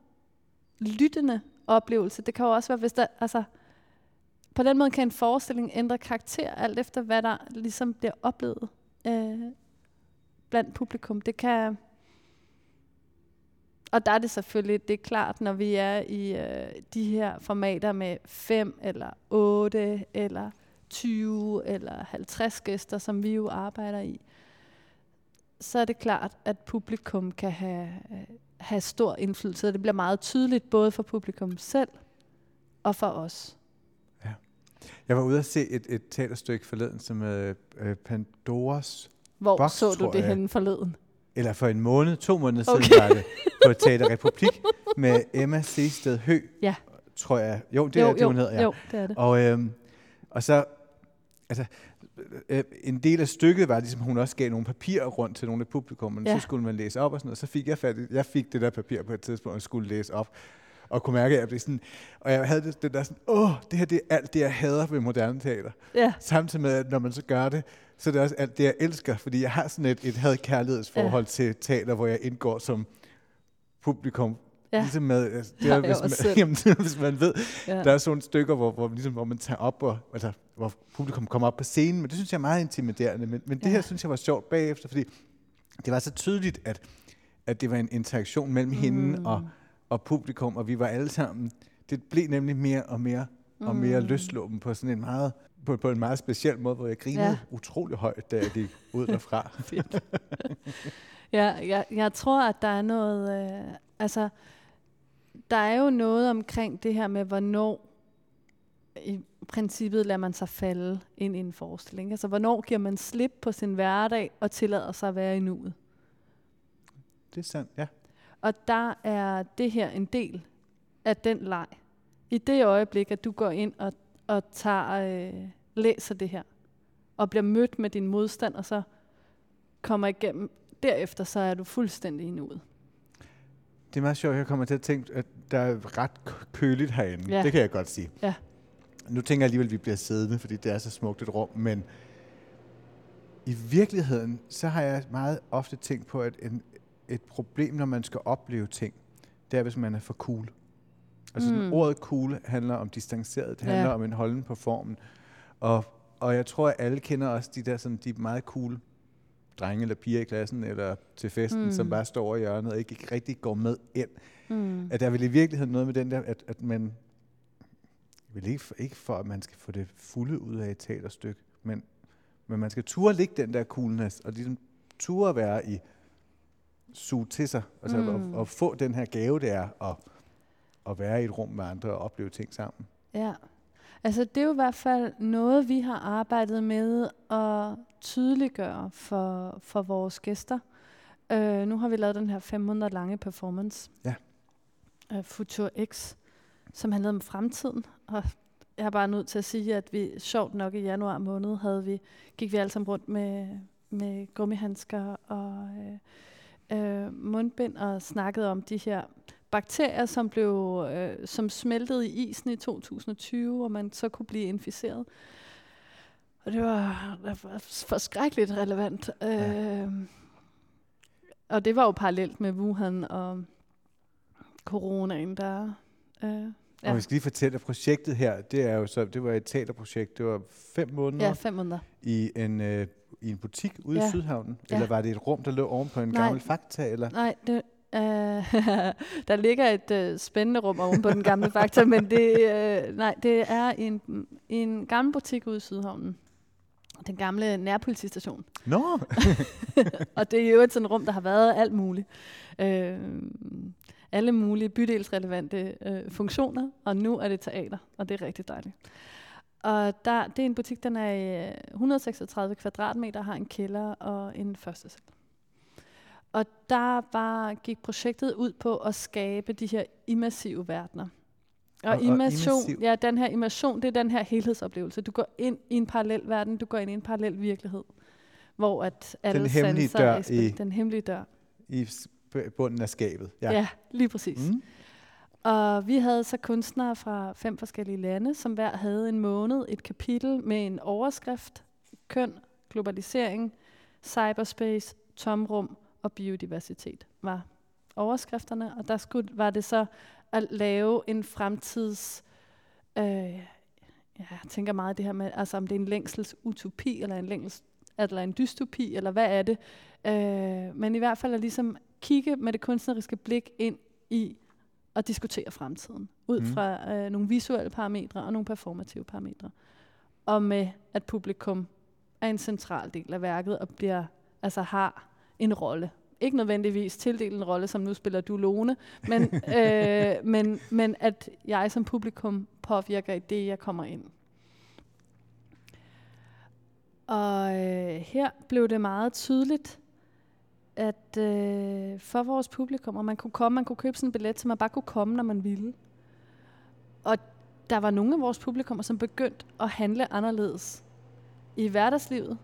lyttende oplevelse. Det kan jo også være, hvis der... Altså, på den måde kan en forestilling ændre karakter, alt efter hvad der ligesom bliver oplevet øh, blandt publikum. Det kan... Og der er det selvfølgelig, det er klart, når vi er i øh, de her formater med 5 eller 8 eller 20 eller 50 gæster, som vi jo arbejder i, så er det klart, at publikum kan have, øh, have stor indflydelse. Det bliver meget tydeligt, både for publikum selv og for os. Ja. Jeg var ude at se et, et teaterstykke forleden, som øh, Pandoras, hvor Boks, så du det jeg. henne forleden? eller for en måned, to måneder Okay. siden var det, på Teater Republik, med [laughs] Emma Seested Hø, Ja. tror jeg. Jo, det jo, er det, jo, hun hedder, ja. Jo, det er det. Og, øhm, og så, altså, øh, en del af stykket var ligesom, hun også gav nogle papirer rundt til nogle af publikummerne, Ja. så skulle man læse op og sådan noget. Så fik jeg fat jeg fik det der papir på et tidspunkt, og skulle læse op, og kunne mærke, at jeg blev sådan, og jeg havde det, det der sådan, åh, det her det er alt det, jeg hader ved moderne teater. Ja, Samtidig med, at når man så gør det, så er det også alt det, jeg elsker, fordi jeg har sådan et, et had-kærlighedsforhold ja. til teater, hvor jeg indgår som publikum. ja. Ligesom med, altså, det [laughs] er, hvis, man, selv. [laughs] jamen, hvis man ved, ja. der er sådan stykker, hvor, hvor, ligesom, hvor man tager op, og, altså, hvor publikum kommer op på scenen, men det synes jeg er meget intimiderende. Men, men det Ja. her synes jeg var sjovt bagefter, fordi det var så tydeligt, at, at det var en interaktion mellem mm. hende og, og publikum, og vi var alle sammen, det blev nemlig mere og mere og mere løsluppen på sådan en meget på, på en meget speciel måde, hvor jeg grinede ja. utrolig højt, da jeg gik ud derfra. [laughs] ja, jeg, jeg tror, at der er noget... Øh, altså, der er jo noget omkring det her med, hvornår i princippet lader man sig falde ind i en forestilling. Altså, hvornår giver man slip på sin hverdag og tillader sig at være i nuet? Det er sandt, ja. Og der er det her en del af den leg. I det øjeblik, at du går ind og, og tager, øh, læser det her, og bliver mødt med din modstand, og så kommer igennem, derefter så er du fuldstændig i nuet. Det er meget sjovt, jeg kommer til at tænke, at der er ret køligt herinde. Ja. Det kan jeg godt sige. Ja. Nu tænker jeg alligevel, at vi bliver siddende, fordi det er så smukt et rum, men i virkeligheden, så har jeg meget ofte tænkt på, at en, et problem, når man skal opleve ting, det er, hvis man er for cool. Altså mm. ordet cool handler om distanceret, det handler ja. om en holden på formen. Og, og jeg tror, at alle kender også de der sådan, de meget cool drenge eller piger i klassen, eller til festen, mm. som bare står over hjørnet og ikke rigtig går med ind. Mm. At der vil i virkeligheden noget med den der, at, at man vil ikke, for, ikke for, at man skal få det fulde ud af et teaterstykke, men, men man skal turde ligge den der coolness, og ligesom turde være i suge til sig, altså mm. og, og få den her gave, det er at, at være i et rum med andre og opleve ting sammen. Ja, altså det er jo i hvert fald noget, vi har arbejdet med at tydeliggøre for, for vores gæster. Uh, nu har vi lavet den her fem måneder lange performance. Ja. Uh, Future X, som handlede om fremtiden. Og jeg er bare nødt til at sige, at vi sjovt nok i januar måned havde vi, gik vi alle sammen rundt med, med gummihandsker og øh, øh, mundbind og snakkede om de her bakterier, som blev øh, som smeltede i isen i 2020, hvor man så kunne blive inficeret. Og det var, det var forskrækkeligt relevant. Ja. Øh, og det var jo parallelt med Wuhan og coronaen, der... Øh, Ja. Og vi skal lige fortælle, at projektet her, det er jo så, det var et teaterprojekt, det var fem måneder. Ja, fem måneder. I en, øh, i en butik ude ja. i Sydhavnen? Ja. Eller var det et rum, der lå oven på en Nej. gammel fakta? Eller? Nej, det, øh, [laughs] der ligger et øh, spændende rum oven på den gamle fakta, men det, øh, nej, det er en, en gammel butik ude i Sydhavnen. Den gamle nærpolitistation. Nå! No. [laughs] og det er jo et sådan rum, der har været alt muligt. Øh, alle mulige bydelsrelevante øh, funktioner, og nu er det teater, og det er rigtig dejligt. Og der, det er en butik, den er 136 kvadratmeter, har en kælder og en første sal. Og der var, gik projektet ud på at skabe de her immersive verdener. Og, og immersion, og ja, den her immersion, det er den her helhedsoplevelse. Du går ind i en parallel verden, du går ind i en parallel virkelighed, hvor at alle den hemmelige dør er i, den hemmelige dør i bunden af skabet. Ja, ja lige præcis. Mm. Og vi havde så kunstnere fra fem forskellige lande, som hver havde en måned, et kapitel med en overskrift, køn, globalisering, cyberspace, tomrum og biodiversitet var overskrifterne. Og der skulle, var det så at lave en fremtids... Øh, ja, jeg tænker meget det her med, altså om det er en længsels utopi, eller en længsels, eller en dystopi, eller hvad er det? Øh, men i hvert fald at ligesom kigge med det kunstneriske blik ind i at diskutere fremtiden, ud mm. fra øh, nogle visuelle parametre og nogle performative parametre. Og med, at publikum er en central del af værket og bliver, altså har en rolle. Ikke nødvendigvis tildele en rolle, som nu spiller du Lone, men, [laughs] øh, men, men at jeg som publikum påvirker i det, jeg kommer ind. Og øh, her blev det meget tydeligt, at øh, for vores publikum, og man kunne komme, man kunne købe sådan en billet, så man bare kunne komme, når man ville. Og der var nogle af vores publikummer, som begyndte at handle anderledes i hverdagslivet,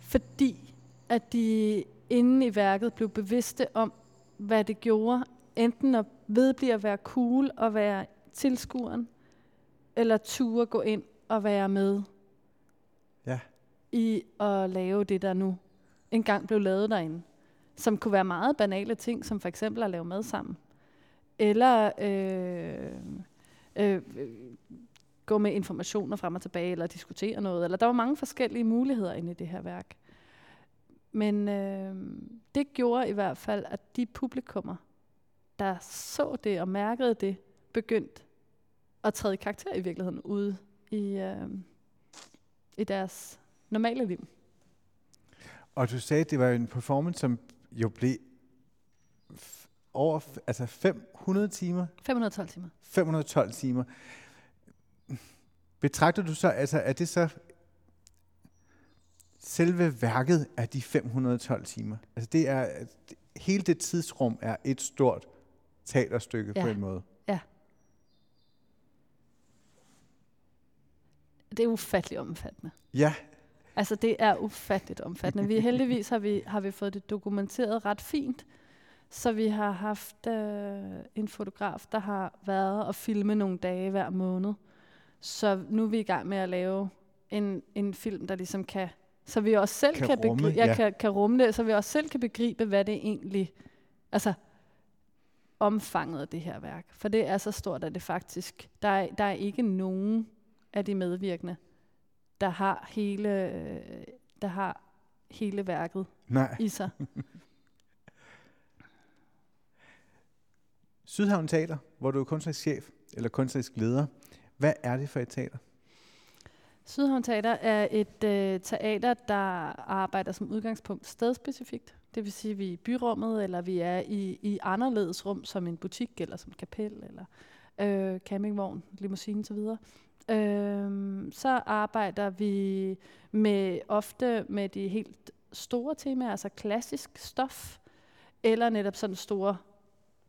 fordi at de inde i værket blev bevidste om, hvad det gjorde, enten at vedblive at være cool og være tilskueren, eller ture gå ind og være med ja. i at lave det, der nu engang blev lavet derinde. Som kunne være meget banale ting, som for eksempel at lave mad sammen. Eller øh, øh, gå med informationer frem og tilbage, eller diskutere noget. Eller der var mange forskellige muligheder inde i det her værk. Men øh, det gjorde i hvert fald, at de publikummer, der så det og mærkede det, begyndte at træde i karakter i virkeligheden ude i, øh, i deres normale liv. Og du sagde, at det var en performance, som jo blev over altså 500 timer, 512 timer. 512 timer. Betragter du så, altså er det så selve værket af de 512 timer? Altså det er, hele det tidsrum er et stort teaterstykke ja. på Ja. en måde. Det er ufattelig omfattende. Ja, Altså, det er ufatteligt omfattende. Vi heldigvis har vi, har vi fået det dokumenteret ret fint, så vi har haft øh, en fotograf, der har været og filme nogle dage hver måned. Så nu er vi i gang med at lave en, en film, der ligesom kan, så vi også selv Kan kan, rumme, begribe, ja. kan, kan rumme det, så vi også selv kan begribe, hvad det egentlig, altså omfanget af det her værk. For det er så stort, at det faktisk, der er, der er ikke nogen af de medvirkende, der har hele, der har hele værket nej. i sig. [laughs] Sydhavn Teater, hvor du er kunstnerisk chef eller kunstnerisk leder. Hvad er det for et teater? Sydhavn Teater er et øh, teater, der arbejder som udgangspunkt stedspecifikt. Det vil sige, at vi er i byrummet, eller vi er i, i anderledes rum, som en butik, eller som et kapel, eller øh, campingvogn, limousine osv. Øh, så arbejder vi med ofte med de helt store temaer, altså klassisk stof, eller netop sådan store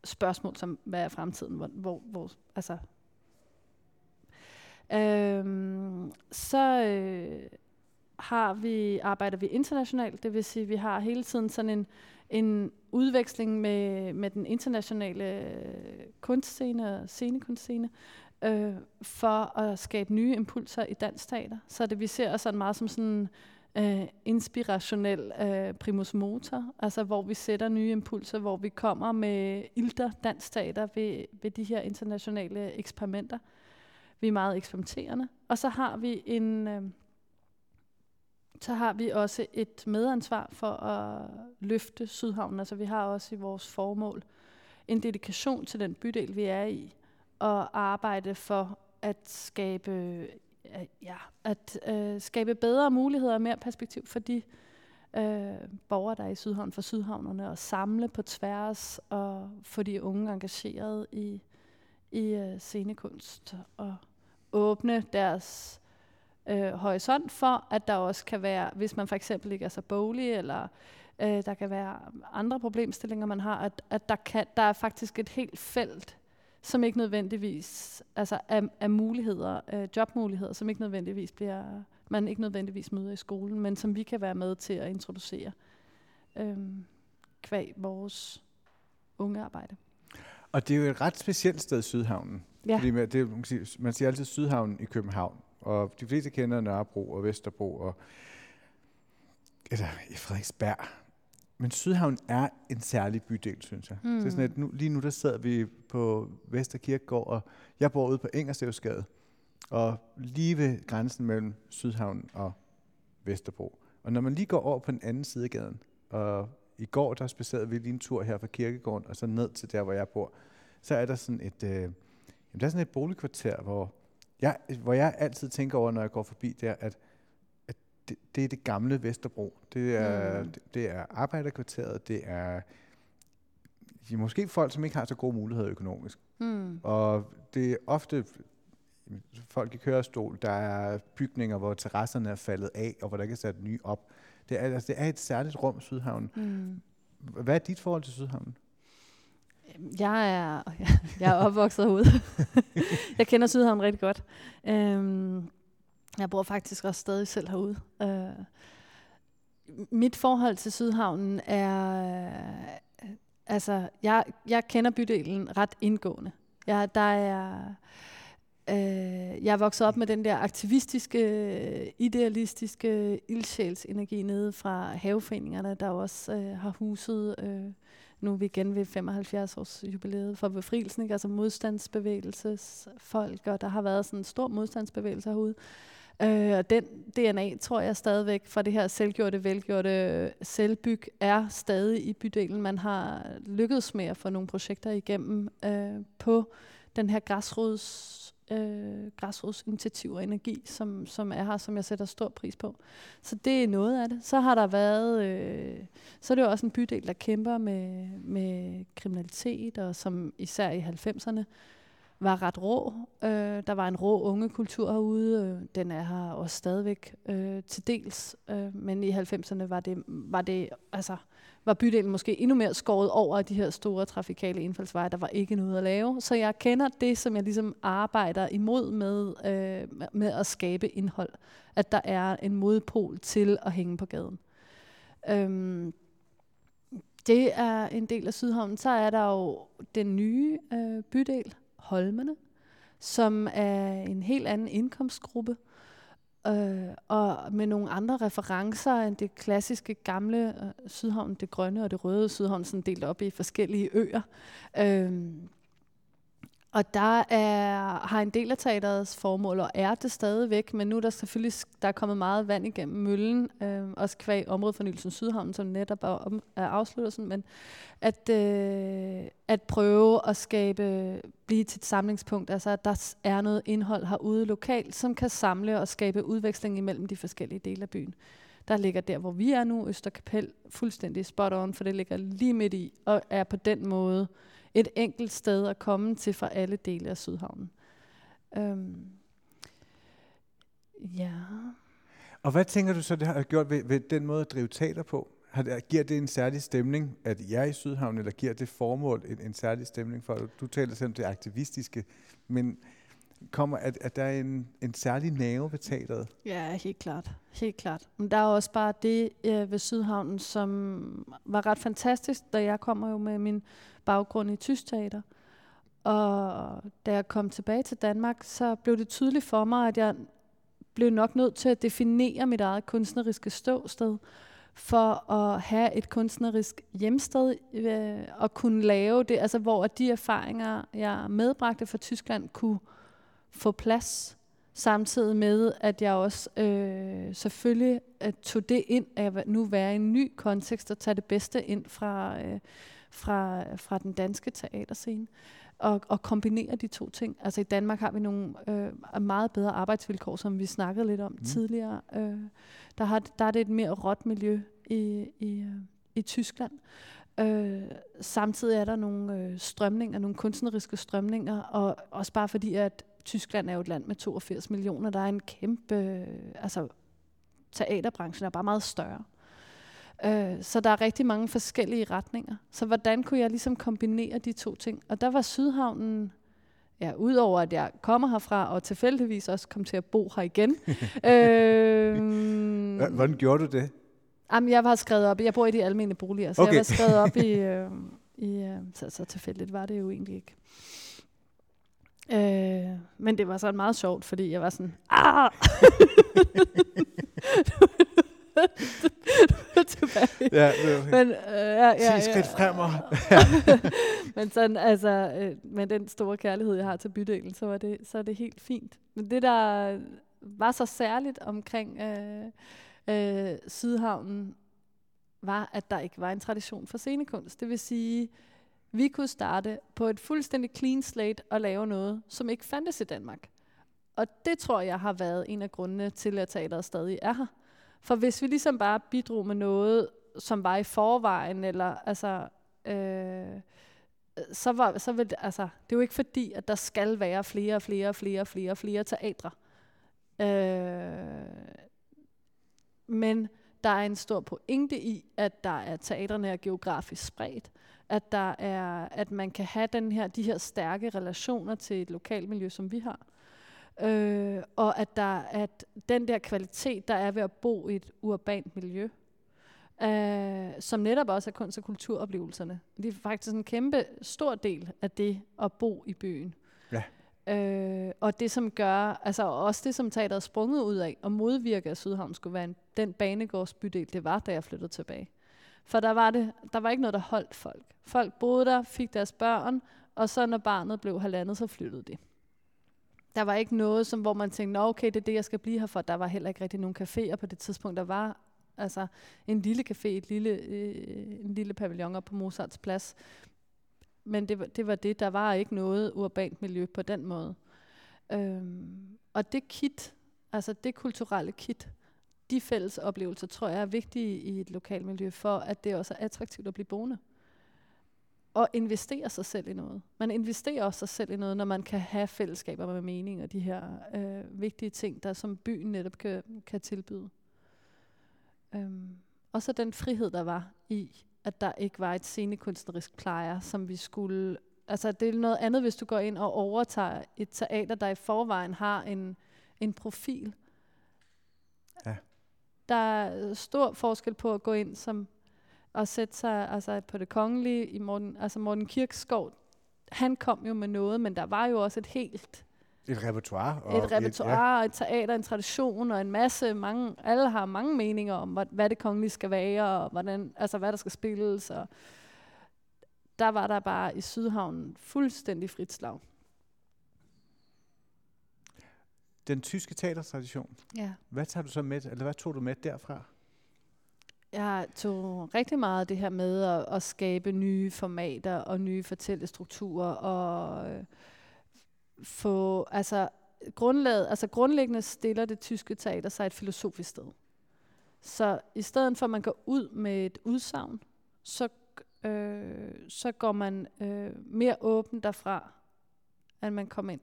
spørgsmål som, hvad er fremtiden? Hvor, hvor, hvor altså, Øhm, så øh, har vi, arbejder vi internationalt, det vil sige, at vi har hele tiden sådan en, en udveksling med, med den internationale øh, kunstscene og scenekunstscene, øh, for at skabe nye impulser i dansk teater. Så det vi ser sådan meget som sådan øh, inspirationel øh, primus motor, altså hvor vi sætter nye impulser, hvor vi kommer med ilter dansk teater ved, ved de her internationale eksperimenter. Vi er meget eksperimenterende. Og så har vi en øh, så har vi også et medansvar for at løfte Sydhavnen. Altså vi har også i vores formål en dedikation til den bydel, vi er i, og arbejde for at skabe, øh, ja, at øh, skabe bedre muligheder og mere perspektiv for de øh, borgere, der er i Sydhavn, for sydhavnerne, og samle på tværs og få de unge engageret i, i øh, scenekunst og åbne deres øh, horisont for, at der også kan være, hvis man for eksempel ikke er så bolig, eller øh, der kan være andre problemstillinger, man har, at, at der, kan, der er faktisk et helt felt, som ikke nødvendigvis, altså af, af muligheder, øh, jobmuligheder, som ikke nødvendigvis bliver, man ikke nødvendigvis møder i skolen, men som vi kan være med til at introducere øh, kvæg vores unge arbejde. Og det er jo et ret specielt sted, Sydhavnen. Ja. Fordi man, det, man, kan sige, man siger altid Sydhavnen i København, og de fleste kender Nørrebro og Vesterbro og i Frederiksberg. Men Sydhavn er en særlig bydel, synes jeg. Mm. Er sådan, at nu, lige nu der sidder vi på Vesterkirkegård, og jeg bor ude på Ingerstevsgade, og lige ved grænsen mellem Sydhavn og Vesterbro. Og når man lige går over på den anden side af gaden, og i går der spacerede vi lige en tur her fra kirkegården, og så ned til der, hvor jeg bor, så er der sådan et, øh, jamen, der er sådan et boligkvarter, hvor jeg, hvor jeg altid tænker over, når jeg går forbi der, at, at det, det er det gamle Vesterbro. Det er, Mm. det, det er arbejderkvarteret, det er måske folk, som ikke har så gode muligheder økonomisk. Hmm. Og det er ofte folk i kørestol, der er bygninger, hvor terrasserne er faldet af, og hvor der ikke er sat nye op. Det er, altså, det er et særligt rum, Sydhavnen. Hmm. Hvad er dit forhold til Sydhavnen? Jeg er, [laughs] jeg er opvokset herude. [laughs] jeg kender Sydhavn rigtig godt. Øhm, jeg bor faktisk også stadig selv herude. Øh, mit forhold til Sydhavnen er... øh, Altså, jeg, jeg kender bydelen ret indgående. Jeg, der er... Øh, jeg er vokset op med den der aktivistiske, idealistiske ildsjælsenergi nede fra haveforeningerne, der også øh, har huset... Øh, nu er vi igen ved 75 års jubilæet for befrielsen, ikke? altså modstandsbevægelsesfolk, og der har været sådan en stor modstandsbevægelse herude. Øh, og den DNA, tror jeg stadigvæk, fra det her selvgjorte, velgjorte selvbyg, er stadig i bydelen. Man har lykkedes med at få nogle projekter igennem øh, på den her græsrods øh, græsrodsinitiativ og energi, som, som er her, som jeg sætter stor pris på. Så det er noget af det. Så har der været, øh, så er det jo også en bydel, der kæmper med, med kriminalitet, og som især i 90'erne var ret rå. Øh, der var en rå unge kultur herude. Øh, den er her også stadigvæk øh, til dels. Øh, men i 90'erne var det, var det altså, var bydelen måske endnu mere skåret over de her store trafikale indfaldsveje. Der var ikke noget at lave. Så jeg kender det, som jeg ligesom arbejder imod med, øh, med at skabe indhold. At der er en modpol til at hænge på gaden. Øhm, det er en del af Sydhavnen. Så er der jo den nye øh, bydel, Holmene, som er en helt anden indkomstgruppe, øh, og med nogle andre referencer end det klassiske gamle øh, Sydhavn, det grønne og det røde Sydhavn, sådan delt op i forskellige øer. Øh, og der er, har en del af teaterets formål, og er det stadigvæk, men nu er der selvfølgelig der er kommet meget vand igennem møllen, øh, også kvæg områdefornyelsen Sydhavn, som netop er, om, er afsluttet, men at, øh, at prøve at skabe, blive til et samlingspunkt, altså at der er noget indhold herude lokalt, som kan samle og skabe udveksling imellem de forskellige dele af byen. Der ligger der, hvor vi er nu, Østerkapel, fuldstændig spot on, for det ligger lige midt i, og er på den måde et enkelt sted at komme til for alle dele af Sydhavnen. Øhm, ja. Og hvad tænker du så, det har gjort ved, ved den måde at drive teater på? Har, giver det en særlig stemning, at jeg er i Sydhavn, eller giver det formål en, en særlig stemning for dig? Du taler selv om det aktivistiske, men kommer, at, at der er en, en særlig nerve ved teateret? Ja, helt klart. Helt klart. Men der er også bare det øh, ved Sydhavnen, som var ret fantastisk, da jeg kommer jo med min baggrund i tysk teater. Og da jeg kom tilbage til Danmark, så blev det tydeligt for mig, at jeg blev nok nødt til at definere mit eget kunstneriske ståsted for at have et kunstnerisk hjemsted øh, og kunne lave det, altså hvor de erfaringer, jeg medbragte fra Tyskland, kunne få plads, samtidig med, at jeg også øh, selvfølgelig at tog det ind, at nu være i en ny kontekst og tage det bedste ind fra, øh, fra, fra den danske teaterscene og, og kombinere de to ting. Altså i Danmark har vi nogle øh, meget bedre arbejdsvilkår, som vi snakkede lidt om mm. tidligere. Øh, der, har, der er det et mere råt miljø i, i, øh, i Tyskland. Øh, samtidig er der nogle øh, strømninger, nogle kunstneriske strømninger, og også bare fordi, at Tyskland er jo et land med 82 millioner, der er en kæmpe, øh, altså teaterbranchen er bare meget større. Øh, så der er rigtig mange forskellige retninger. Så hvordan kunne jeg ligesom kombinere de to ting? Og der var Sydhavnen, ja, udover at jeg kommer herfra, og tilfældigvis også kom til at bo her igen. [laughs] øh, hvordan gjorde du det? Jamen, jeg var skrevet op, jeg bor i de almene boliger, så okay. jeg var skrevet op [laughs] i, øh, i øh, så, så tilfældigt var det jo egentlig ikke. Øh, men det var sådan meget sjovt, fordi jeg var sådan, ah! [laughs] [laughs] tilbage. Ja, det men, øh, ja, ja, 10 skridt fremad. [laughs] men sådan, altså, øh, med den store kærlighed, jeg har til bydelen, så, var det, så er det helt fint. Men det, der var så særligt omkring øh, øh, Sydhavnen, var, at der ikke var en tradition for scenekunst. Det vil sige, vi kunne starte på et fuldstændig clean slate og lave noget, som ikke fandtes i Danmark. Og det tror jeg har været en af grundene til, at teateret stadig er her. For hvis vi ligesom bare bidrog med noget, som var i forvejen, eller altså, øh, så, var, så vil det, altså, det er jo ikke fordi, at der skal være flere og flere og flere og flere og flere teatre. Øh, men der er en stor pointe i, at der er teaterne er geografisk spredt. At, der er, at man kan have den her, de her stærke relationer til et lokalmiljø, som vi har. Øh, og at, der, at den der kvalitet, der er ved at bo i et urbant miljø, øh, som netop også er kunst- og kulturoplevelserne. Det er faktisk en kæmpe stor del af det at bo i byen. Ja. Øh, og det som gør, altså også det som teateret er sprunget ud af, og modvirke at Sydhavn skulle være en, den banegårdsbydel, det var, da jeg flyttede tilbage. For der var, det, der var ikke noget, der holdt folk. Folk boede der, fik deres børn, og så når barnet blev halvandet, så flyttede de. Der var ikke noget, som, hvor man tænkte, Nå, okay, det er det, jeg skal blive her for. Der var heller ikke rigtig nogen caféer på det tidspunkt. Der var altså en lille café, et lille, øh, en lille pavillon op på Mozarts plads. Men det, det var det. Der var ikke noget urbant miljø på den måde. Øhm, og det kit, altså det kulturelle kit, de fælles oplevelser, tror jeg er vigtige i et lokalmiljø, for at det også er attraktivt at blive boende. Og investere sig selv i noget. Man investerer også sig selv i noget, når man kan have fællesskaber med mening og de her øh, vigtige ting, der som byen netop kan, kan tilbyde. Øhm, og så den frihed, der var i, at der ikke var et scenekunstnerisk plejer, som vi skulle... Altså, det er noget andet, hvis du går ind og overtager et teater, der i forvejen har en, en profil. Ja. Der er stor forskel på at gå ind som og sætte sig altså, på det kongelige i Morten, altså Morten Kirkskov. Han kom jo med noget, men der var jo også et helt et repertoire. Og et repertoire, et, ja. et teater, en tradition og en masse, mange, alle har mange meninger om, hvad, hvad det kongelige skal være, og hvordan, altså, hvad der skal spilles. Og der var der bare i Sydhavnen fuldstændig frit slag. Den tyske teatertradition, ja. hvad tager du så med, eller hvad tog du med derfra? Jeg tog rigtig meget det her med at, at skabe nye formater og nye fortællestrukturer og øh, få, altså, grundlaget, altså grundlæggende stiller det tyske teater sig et filosofisk sted. Så i stedet for at man går ud med et udsagn, så, øh, så går man øh, mere åben derfra, end man kommer ind.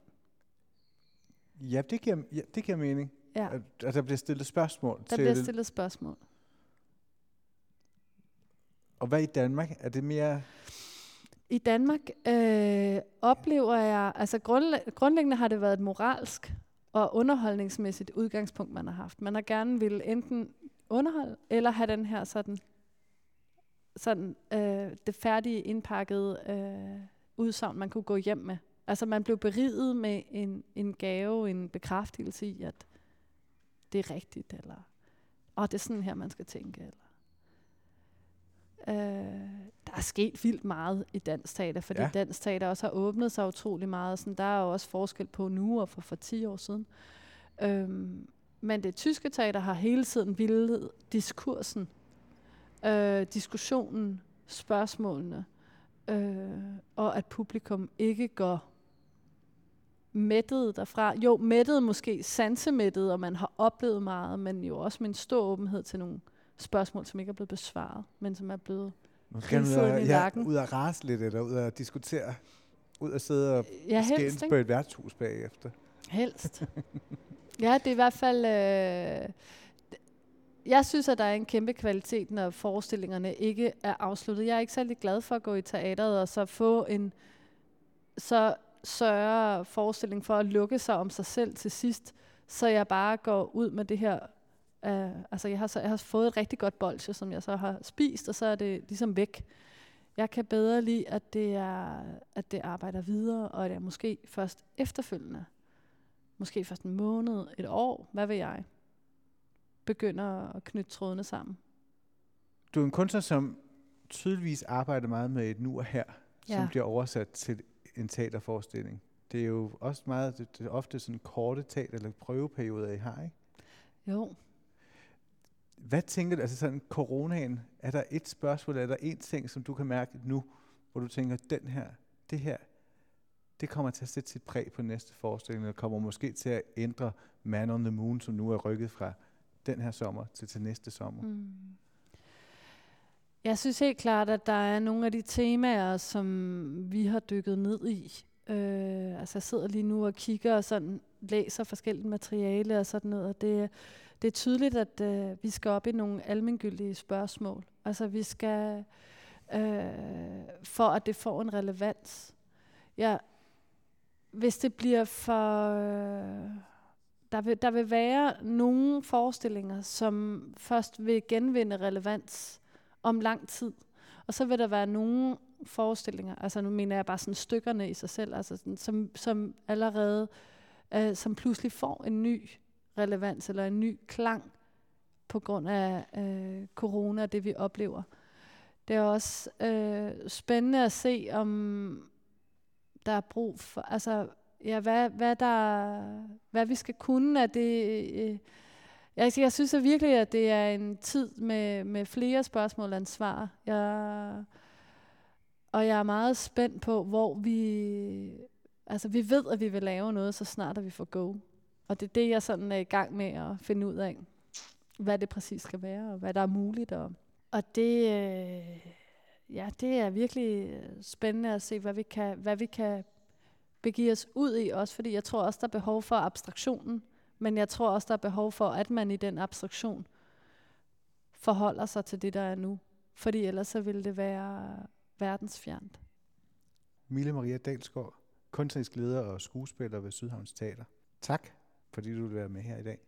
Ja, det giver, ja, det giver mening. Ja. At, at der bliver stillet spørgsmål. Der til bliver stillet spørgsmål. Og hvad i Danmark? Er det mere... I Danmark øh, oplever jeg, altså grundlæ- grundlæggende har det været et moralsk og underholdningsmæssigt udgangspunkt, man har haft. Man har gerne vil enten underholde, eller have den her sådan, sådan øh, det færdige indpakkede øh, udsagn, man kunne gå hjem med. Altså man blev beriget med en, en gave, en bekræftelse i, at det er rigtigt, eller og det er sådan her, man skal tænke. Eller. Øh, der er sket vildt meget i dansk teater, fordi ja. dansk teater også har åbnet sig utrolig meget. Sådan, der er jo også forskel på nu og for, for 10 år siden. Øhm, men det tyske teater har hele tiden vildet diskursen, øh, diskussionen, spørgsmålene, øh, og at publikum ikke går mættet derfra. Jo, mættet måske sansemættet, og man har oplevet meget, men jo også med en stor åbenhed til nogle spørgsmål, som ikke er blevet besvaret, men som er blevet Måske ud af, ja, ud at rase lidt, eller ud at diskutere, ud at sidde og ja, skændes på et værtshus bagefter. Helst. [laughs] ja, det er i hvert fald... Øh, jeg synes, at der er en kæmpe kvalitet, når forestillingerne ikke er afsluttet. Jeg er ikke særlig glad for at gå i teateret og så få en så sørre forestilling for at lukke sig om sig selv til sidst, så jeg bare går ud med det her Uh, altså jeg har, så, jeg har fået et rigtig godt bolsje, som jeg så har spist, og så er det ligesom væk. Jeg kan bedre lide, at det, er, at det arbejder videre, og at jeg måske først efterfølgende, måske først en måned, et år, hvad vil jeg, begynder at knytte trådene sammen. Du er en kunstner, som tydeligvis arbejder meget med et nu og her, ja. som bliver oversat til en teaterforestilling. Det er jo også meget, det er ofte sådan korte teater- eller prøveperioder, I har, ikke? Jo, hvad tænker du, altså sådan coronaen, er der et spørgsmål, er der en ting, som du kan mærke nu, hvor du tænker, den her, det her, det kommer til at sætte sit præg på næste forestilling, og kommer måske til at ændre Man on the Moon, som nu er rykket fra den her sommer til til næste sommer? Mm. Jeg synes helt klart, at der er nogle af de temaer, som vi har dykket ned i. Øh, altså jeg sidder lige nu og kigger og sådan læser forskellige materiale og sådan noget, og det, det er tydeligt, at øh, vi skal op i nogle almindelige spørgsmål. Altså vi skal, øh, for at det får en relevans. Ja, hvis det bliver for... Øh, der, vil, der vil være nogle forestillinger, som først vil genvinde relevans om lang tid. Og så vil der være nogle forestillinger, altså nu mener jeg bare sådan stykkerne i sig selv, altså sådan, som, som allerede, øh, som pludselig får en ny relevans eller en ny klang på grund af øh, corona og det, vi oplever. Det er også øh, spændende at se, om der er brug for, altså, ja, hvad, hvad, der, hvad vi skal kunne af det. Øh, jeg, jeg synes at virkelig, at det er en tid med, med flere spørgsmål end svar. Jeg, og jeg er meget spændt på, hvor vi Altså, vi ved, at vi vil lave noget, så snart at vi får go. Og det er det, jeg sådan er i gang med at finde ud af, hvad det præcis skal være, og hvad der er muligt. Og, og det, øh, ja, det er virkelig spændende at se, hvad vi kan, hvad vi kan begive os ud i, også fordi jeg tror også, der er behov for abstraktionen, men jeg tror også, der er behov for, at man i den abstraktion forholder sig til det, der er nu. Fordi ellers så vil det være verdensfjernt. Mille Maria Dalsgaard, kunstnerisk leder og skuespiller ved Sydhavns Teater. Tak, fordi du vil være med her i dag.